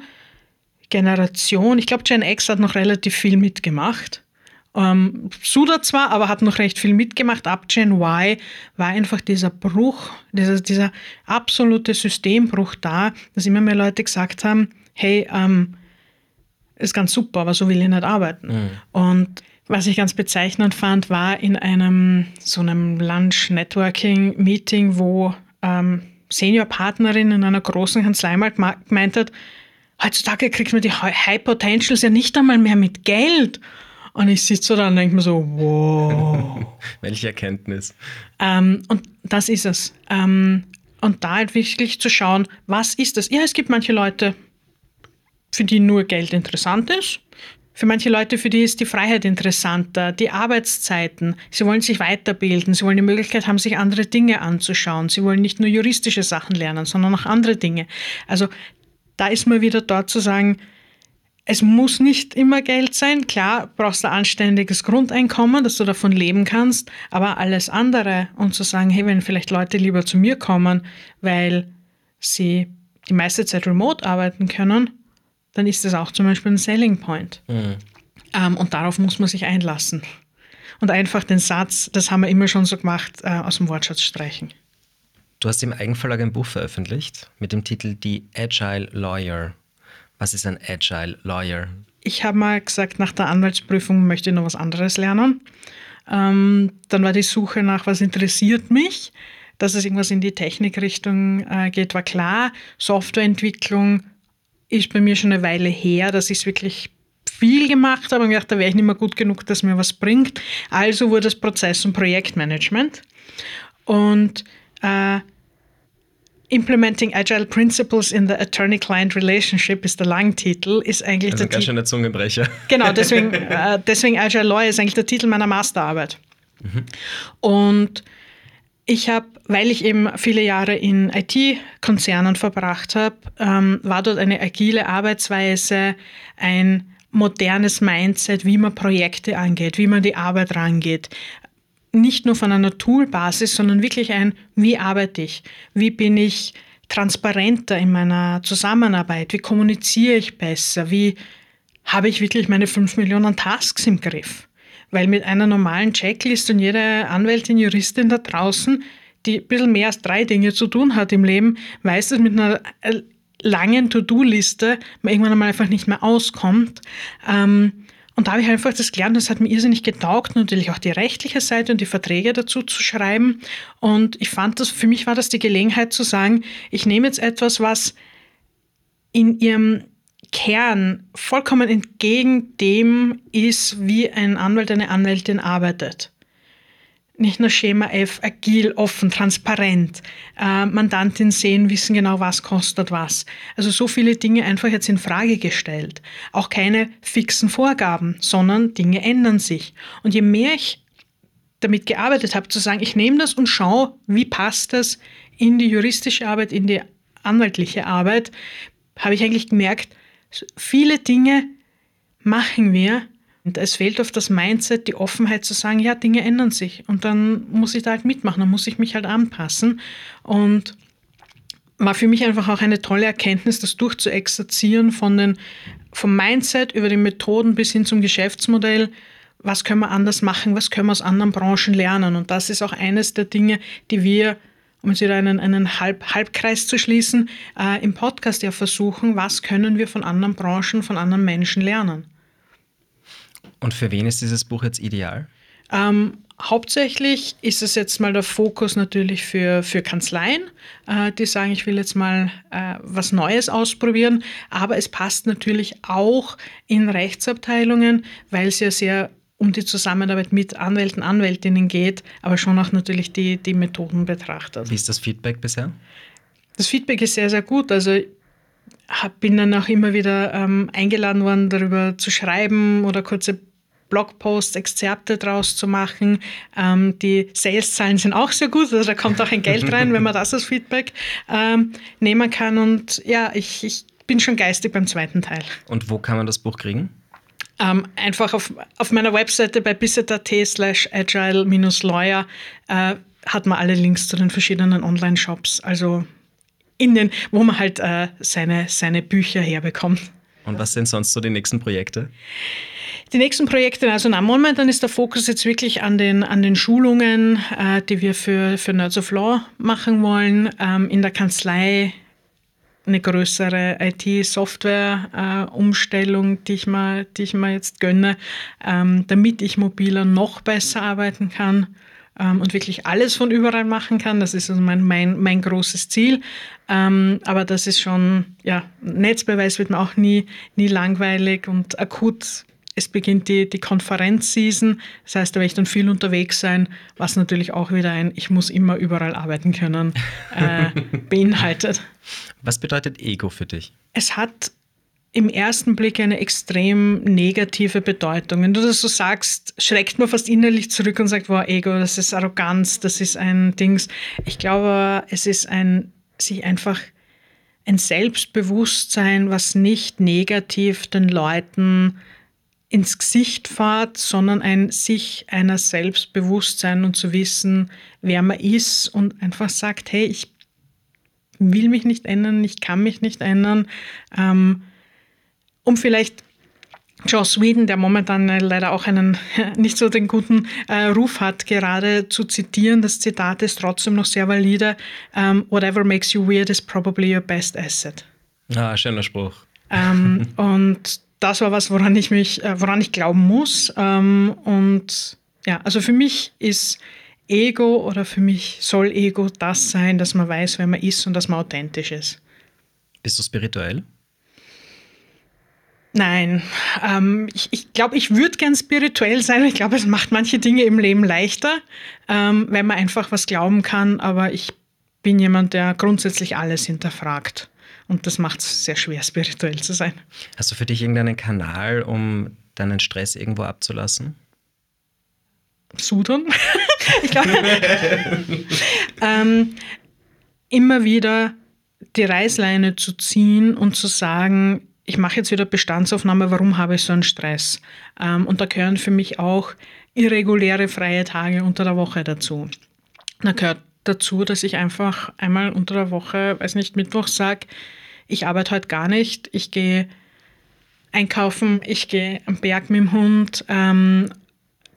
Generation, ich glaube, Gen X hat noch relativ viel mitgemacht. Ähm, Suda zwar, aber hat noch recht viel mitgemacht. Ab Gen Y war einfach dieser Bruch, dieser, dieser absolute Systembruch da, dass immer mehr Leute gesagt haben, hey, ähm, ist ganz super, aber so will ich nicht arbeiten. Mhm. Und was ich ganz bezeichnend fand, war in einem so einem Lunch-Networking-Meeting, wo ähm, Senior-Partnerin in einer großen Kanzlei mal gemeint hat, heutzutage kriegt man die High Potentials ja nicht einmal mehr mit Geld. Und ich sitze so da und denke mir so, wow. Welche Erkenntnis. Ähm, und das ist es. Ähm, und da halt wirklich zu schauen, was ist das? Ja, es gibt manche Leute, für die nur Geld interessant ist. Für manche Leute, für die ist die Freiheit interessanter, die Arbeitszeiten. Sie wollen sich weiterbilden, sie wollen die Möglichkeit haben, sich andere Dinge anzuschauen. Sie wollen nicht nur juristische Sachen lernen, sondern auch andere Dinge. Also da ist man wieder dort zu sagen, es muss nicht immer Geld sein. Klar, brauchst du ein anständiges Grundeinkommen, dass du davon leben kannst, aber alles andere und zu sagen, hey, wenn vielleicht Leute lieber zu mir kommen, weil sie die meiste Zeit remote arbeiten können, dann ist das auch zum Beispiel ein Selling Point. Mhm. Ähm, und darauf muss man sich einlassen. Und einfach den Satz, das haben wir immer schon so gemacht, äh, aus dem Wortschatz streichen. Du hast im Eigenverlag ein Buch veröffentlicht mit dem Titel Die Agile Lawyer. Was ist ein Agile Lawyer? Ich habe mal gesagt, nach der Anwaltsprüfung möchte ich noch was anderes lernen. Ähm, dann war die Suche nach, was interessiert mich. Dass es irgendwas in die Technikrichtung äh, geht, war klar. Softwareentwicklung ist bei mir schon eine Weile her, dass ich es wirklich viel gemacht habe und gedacht, da wäre ich nicht mehr gut genug, dass mir was bringt. Also wurde es Prozess- und Projektmanagement. Und äh, Implementing Agile Principles in the Attorney-Client Relationship ist der Langtitel, ist eigentlich also der ganz schöner Zungenbrecher. Genau, deswegen, äh, deswegen Agile Lawyer ist eigentlich der Titel meiner Masterarbeit. Mhm. Und ich habe, weil ich eben viele Jahre in IT-Konzernen verbracht habe, ähm, war dort eine agile Arbeitsweise, ein modernes Mindset, wie man Projekte angeht, wie man die Arbeit rangeht, nicht nur von einer Toolbasis, sondern wirklich ein, wie arbeite ich? Wie bin ich transparenter in meiner Zusammenarbeit? Wie kommuniziere ich besser? Wie habe ich wirklich meine 5 Millionen Tasks im Griff? Weil mit einer normalen Checklist und jede Anwältin, Juristin da draußen, die ein bisschen mehr als drei Dinge zu tun hat im Leben, weiß, dass mit einer äh, langen To-Do-Liste man irgendwann einmal einfach nicht mehr auskommt. Ähm, und da habe ich einfach das gelernt, das hat mir irrsinnig getaugt, natürlich auch die rechtliche Seite und die Verträge dazu zu schreiben. Und ich fand das, für mich war das die Gelegenheit zu sagen, ich nehme jetzt etwas, was in ihrem Kern vollkommen entgegen dem ist, wie ein Anwalt, eine Anwältin arbeitet nicht nur Schema F, agil, offen, transparent, äh, Mandantin sehen, wissen genau, was kostet was. Also so viele Dinge einfach jetzt in Frage gestellt. Auch keine fixen Vorgaben, sondern Dinge ändern sich. Und je mehr ich damit gearbeitet habe, zu sagen, ich nehme das und schaue, wie passt das in die juristische Arbeit, in die anwaltliche Arbeit, habe ich eigentlich gemerkt, viele Dinge machen wir, und es fehlt oft das Mindset, die Offenheit zu sagen, ja, Dinge ändern sich und dann muss ich da halt mitmachen, dann muss ich mich halt anpassen. Und war für mich einfach auch eine tolle Erkenntnis, das durchzuexerzieren von den, vom Mindset über die Methoden bis hin zum Geschäftsmodell. Was können wir anders machen? Was können wir aus anderen Branchen lernen? Und das ist auch eines der Dinge, die wir, um jetzt wieder einen, einen Halb, Halbkreis zu schließen, äh, im Podcast ja versuchen. Was können wir von anderen Branchen, von anderen Menschen lernen? Und für wen ist dieses Buch jetzt ideal? Ähm, hauptsächlich ist es jetzt mal der Fokus natürlich für, für Kanzleien, äh, die sagen, ich will jetzt mal äh, was Neues ausprobieren. Aber es passt natürlich auch in Rechtsabteilungen, weil es ja sehr um die Zusammenarbeit mit Anwälten, Anwältinnen geht, aber schon auch natürlich die, die Methoden betrachtet. Wie ist das Feedback bisher? Das Feedback ist sehr, sehr gut. Also bin dann auch immer wieder ähm, eingeladen worden, darüber zu schreiben oder kurze Blogposts, Exzerpte draus zu machen. Ähm, die Sales-Zahlen sind auch sehr gut, also da kommt auch ein Geld rein, wenn man das als Feedback ähm, nehmen kann. Und ja, ich, ich bin schon geistig beim zweiten Teil. Und wo kann man das Buch kriegen? Ähm, einfach auf, auf meiner Webseite bei bisset.at slash agile-lawyer äh, hat man alle Links zu den verschiedenen Online-Shops, also in den, wo man halt äh, seine, seine Bücher herbekommt. Und was sind sonst so die nächsten Projekte? Die nächsten Projekte, also na, momentan ist der Fokus jetzt wirklich an den, an den Schulungen, äh, die wir für, für Nerds of Law machen wollen. Ähm, in der Kanzlei eine größere IT-Software-Umstellung, die, ich die ich mir jetzt gönne, ähm, damit ich mobiler noch besser arbeiten kann ähm, und wirklich alles von überall machen kann. Das ist also mein, mein, mein großes Ziel. Ähm, aber das ist schon, ja, Netzbeweis wird mir auch nie, nie langweilig und akut es beginnt die, die Konferenzseason. Das heißt, da werde ich dann viel unterwegs sein, was natürlich auch wieder ein Ich muss immer überall arbeiten können äh, beinhaltet. Was bedeutet Ego für dich? Es hat im ersten Blick eine extrem negative Bedeutung. Wenn du das so sagst, schreckt man fast innerlich zurück und sagt, wow, Ego, das ist Arroganz, das ist ein Dings. Ich glaube, es ist ein, sich einfach ein Selbstbewusstsein, was nicht negativ den Leuten ins Gesicht fahrt, sondern ein sich einer Selbstbewusstsein und zu wissen, wer man ist und einfach sagt, hey, ich will mich nicht ändern, ich kann mich nicht ändern. Ähm, um vielleicht Joss Whedon, der momentan leider auch einen nicht so den guten äh, Ruf hat, gerade zu zitieren. Das Zitat ist trotzdem noch sehr valide. Um, ähm, Whatever makes you weird is probably your best asset. Ah, schöner Spruch. Ähm, und das war was, woran ich mich, äh, woran ich glauben muss. Ähm, und ja, also für mich ist Ego oder für mich soll Ego das sein, dass man weiß, wer man ist und dass man authentisch ist. Bist du spirituell? Nein, ähm, ich glaube, ich, glaub, ich würde gern spirituell sein. Ich glaube, es macht manche Dinge im Leben leichter, ähm, wenn man einfach was glauben kann. Aber ich bin jemand, der grundsätzlich alles hinterfragt. Und das macht es sehr schwer, spirituell zu sein. Hast du für dich irgendeinen Kanal, um deinen Stress irgendwo abzulassen? Sudern. ich glaube, ähm, immer wieder die Reißleine zu ziehen und zu sagen, ich mache jetzt wieder Bestandsaufnahme, warum habe ich so einen Stress? Ähm, und da gehören für mich auch irreguläre freie Tage unter der Woche dazu. Da gehört dazu, dass ich einfach einmal unter der Woche, weiß nicht, Mittwoch sage, ich arbeite heute gar nicht, ich gehe einkaufen, ich gehe am Berg mit dem Hund. Ähm,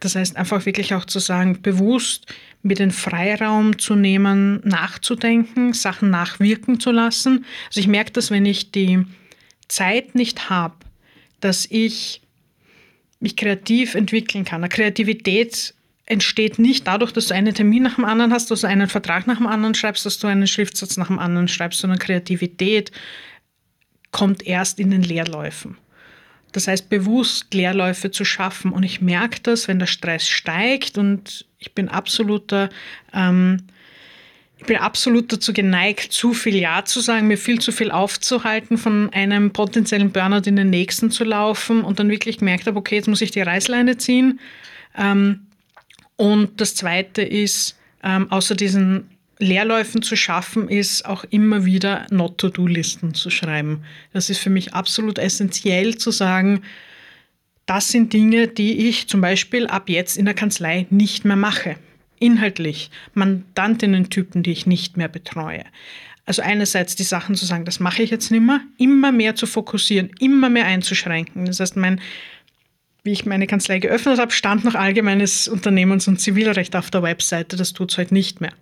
das heißt, einfach wirklich auch zu sagen, bewusst mir den Freiraum zu nehmen, nachzudenken, Sachen nachwirken zu lassen. Also ich merke das, wenn ich die Zeit nicht habe, dass ich mich kreativ entwickeln kann. Eine Kreativität entsteht nicht dadurch, dass du einen Termin nach dem anderen hast, dass du einen Vertrag nach dem anderen schreibst, dass du einen Schriftsatz nach dem anderen schreibst, sondern Kreativität kommt erst in den Leerläufen. Das heißt, bewusst Leerläufe zu schaffen. Und ich merke das, wenn der Stress steigt und ich bin absoluter ähm, ich bin absolut dazu geneigt, zu viel Ja zu sagen, mir viel zu viel aufzuhalten, von einem potenziellen Burnout in den nächsten zu laufen und dann wirklich gemerkt habe, okay, jetzt muss ich die Reißleine ziehen. Ähm, und das Zweite ist, ähm, außer diesen Leerläufen zu schaffen, ist auch immer wieder Not-to-Do-Listen zu schreiben. Das ist für mich absolut essentiell zu sagen, das sind Dinge, die ich zum Beispiel ab jetzt in der Kanzlei nicht mehr mache inhaltlich Mandantinnen-Typen, die ich nicht mehr betreue. Also einerseits die Sachen zu sagen, das mache ich jetzt nicht mehr, immer mehr zu fokussieren, immer mehr einzuschränken. Das heißt, mein, wie ich meine Kanzlei geöffnet habe, stand noch allgemeines Unternehmens- und Zivilrecht auf der Webseite. Das tut es heute nicht mehr.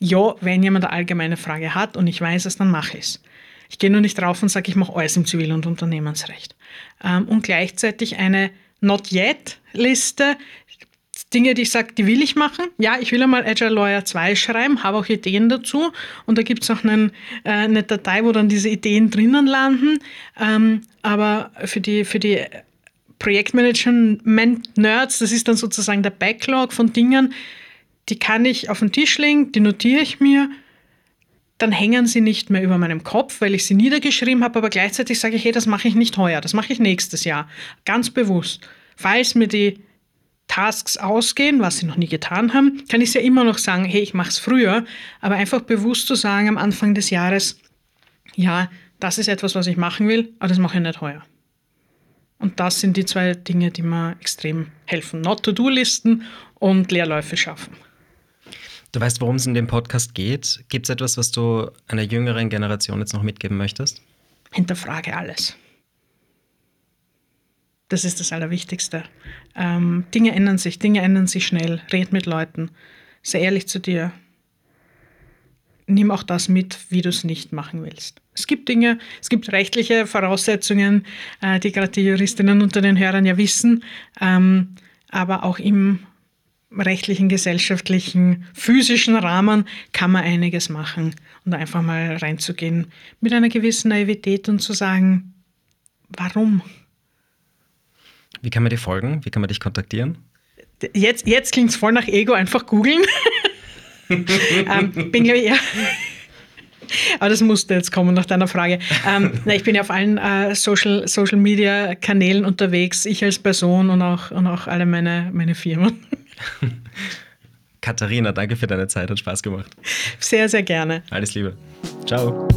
Ja, wenn jemand eine allgemeine Frage hat und ich weiß es, dann mache ich es. Ich gehe nur nicht drauf und sage, ich mache alles im Zivil- und Unternehmensrecht. Ähm, und gleichzeitig eine Not Yet-Liste, Dinge, die ich sage, die will ich machen. Ja, ich will einmal Agile Lawyer 2 schreiben, habe auch Ideen dazu. Und da gibt es auch einen, äh, eine Datei, wo dann diese Ideen drinnen landen. Ähm, aber für die, für die Projektmanagement-Nerds, das ist dann sozusagen der Backlog von Dingen, die kann ich auf den Tisch legen, die notiere ich mir. Dann hängen sie nicht mehr über meinem Kopf, weil ich sie niedergeschrieben habe, aber gleichzeitig sage ich, hey, das mache ich nicht heuer, das mache ich nächstes Jahr. Ganz bewusst. Falls mir die Tasks ausgehen, was sie noch nie getan haben, kann ich es ja immer noch sagen, hey, ich mache es früher, aber einfach bewusst zu sagen am Anfang des Jahres, ja, das ist etwas, was ich machen will, aber das mache ich nicht heuer. Und das sind die zwei Dinge, die mir extrem helfen. Not-to-Do-Listen und Leerläufe schaffen. Du weißt, worum es in dem Podcast geht. Gibt es etwas, was du einer jüngeren Generation jetzt noch mitgeben möchtest? Hinterfrage alles. Das ist das Allerwichtigste. Ähm, Dinge ändern sich, Dinge ändern sich schnell. Red mit Leuten. Sei ehrlich zu dir. Nimm auch das mit, wie du es nicht machen willst. Es gibt Dinge, es gibt rechtliche Voraussetzungen, äh, die gerade die Juristinnen unter den Hörern ja wissen, ähm, aber auch im rechtlichen, gesellschaftlichen, physischen Rahmen kann man einiges machen und einfach mal reinzugehen mit einer gewissen Naivität und zu sagen, warum? Wie kann man dir folgen? Wie kann man dich kontaktieren? Jetzt, jetzt klingt es voll nach Ego, einfach googeln. ähm, bin, glaube ich, ja. Aber das musste jetzt kommen nach deiner Frage. Ähm, na, ich bin ja auf allen äh, Social, Social Media Kanälen unterwegs, ich als Person und auch, und auch alle meine, meine Firmen. Katharina, danke für deine Zeit, hat Spaß gemacht. Sehr, sehr gerne. Alles Liebe. Ciao.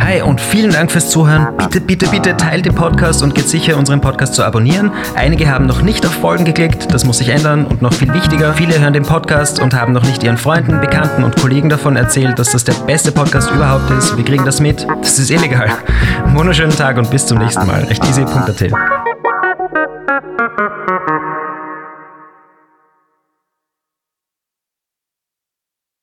Hi und vielen Dank fürs Zuhören. Bitte, bitte, bitte teilt den Podcast und geht sicher, unseren Podcast zu abonnieren. Einige haben noch nicht auf Folgen geklickt, das muss sich ändern und noch viel wichtiger, viele hören den Podcast und haben noch nicht ihren Freunden, Bekannten und Kollegen davon erzählt, dass das der beste Podcast überhaupt ist. Wir kriegen das mit. Das ist illegal. Wunderschönen Tag und bis zum nächsten Mal. Echt easy.at.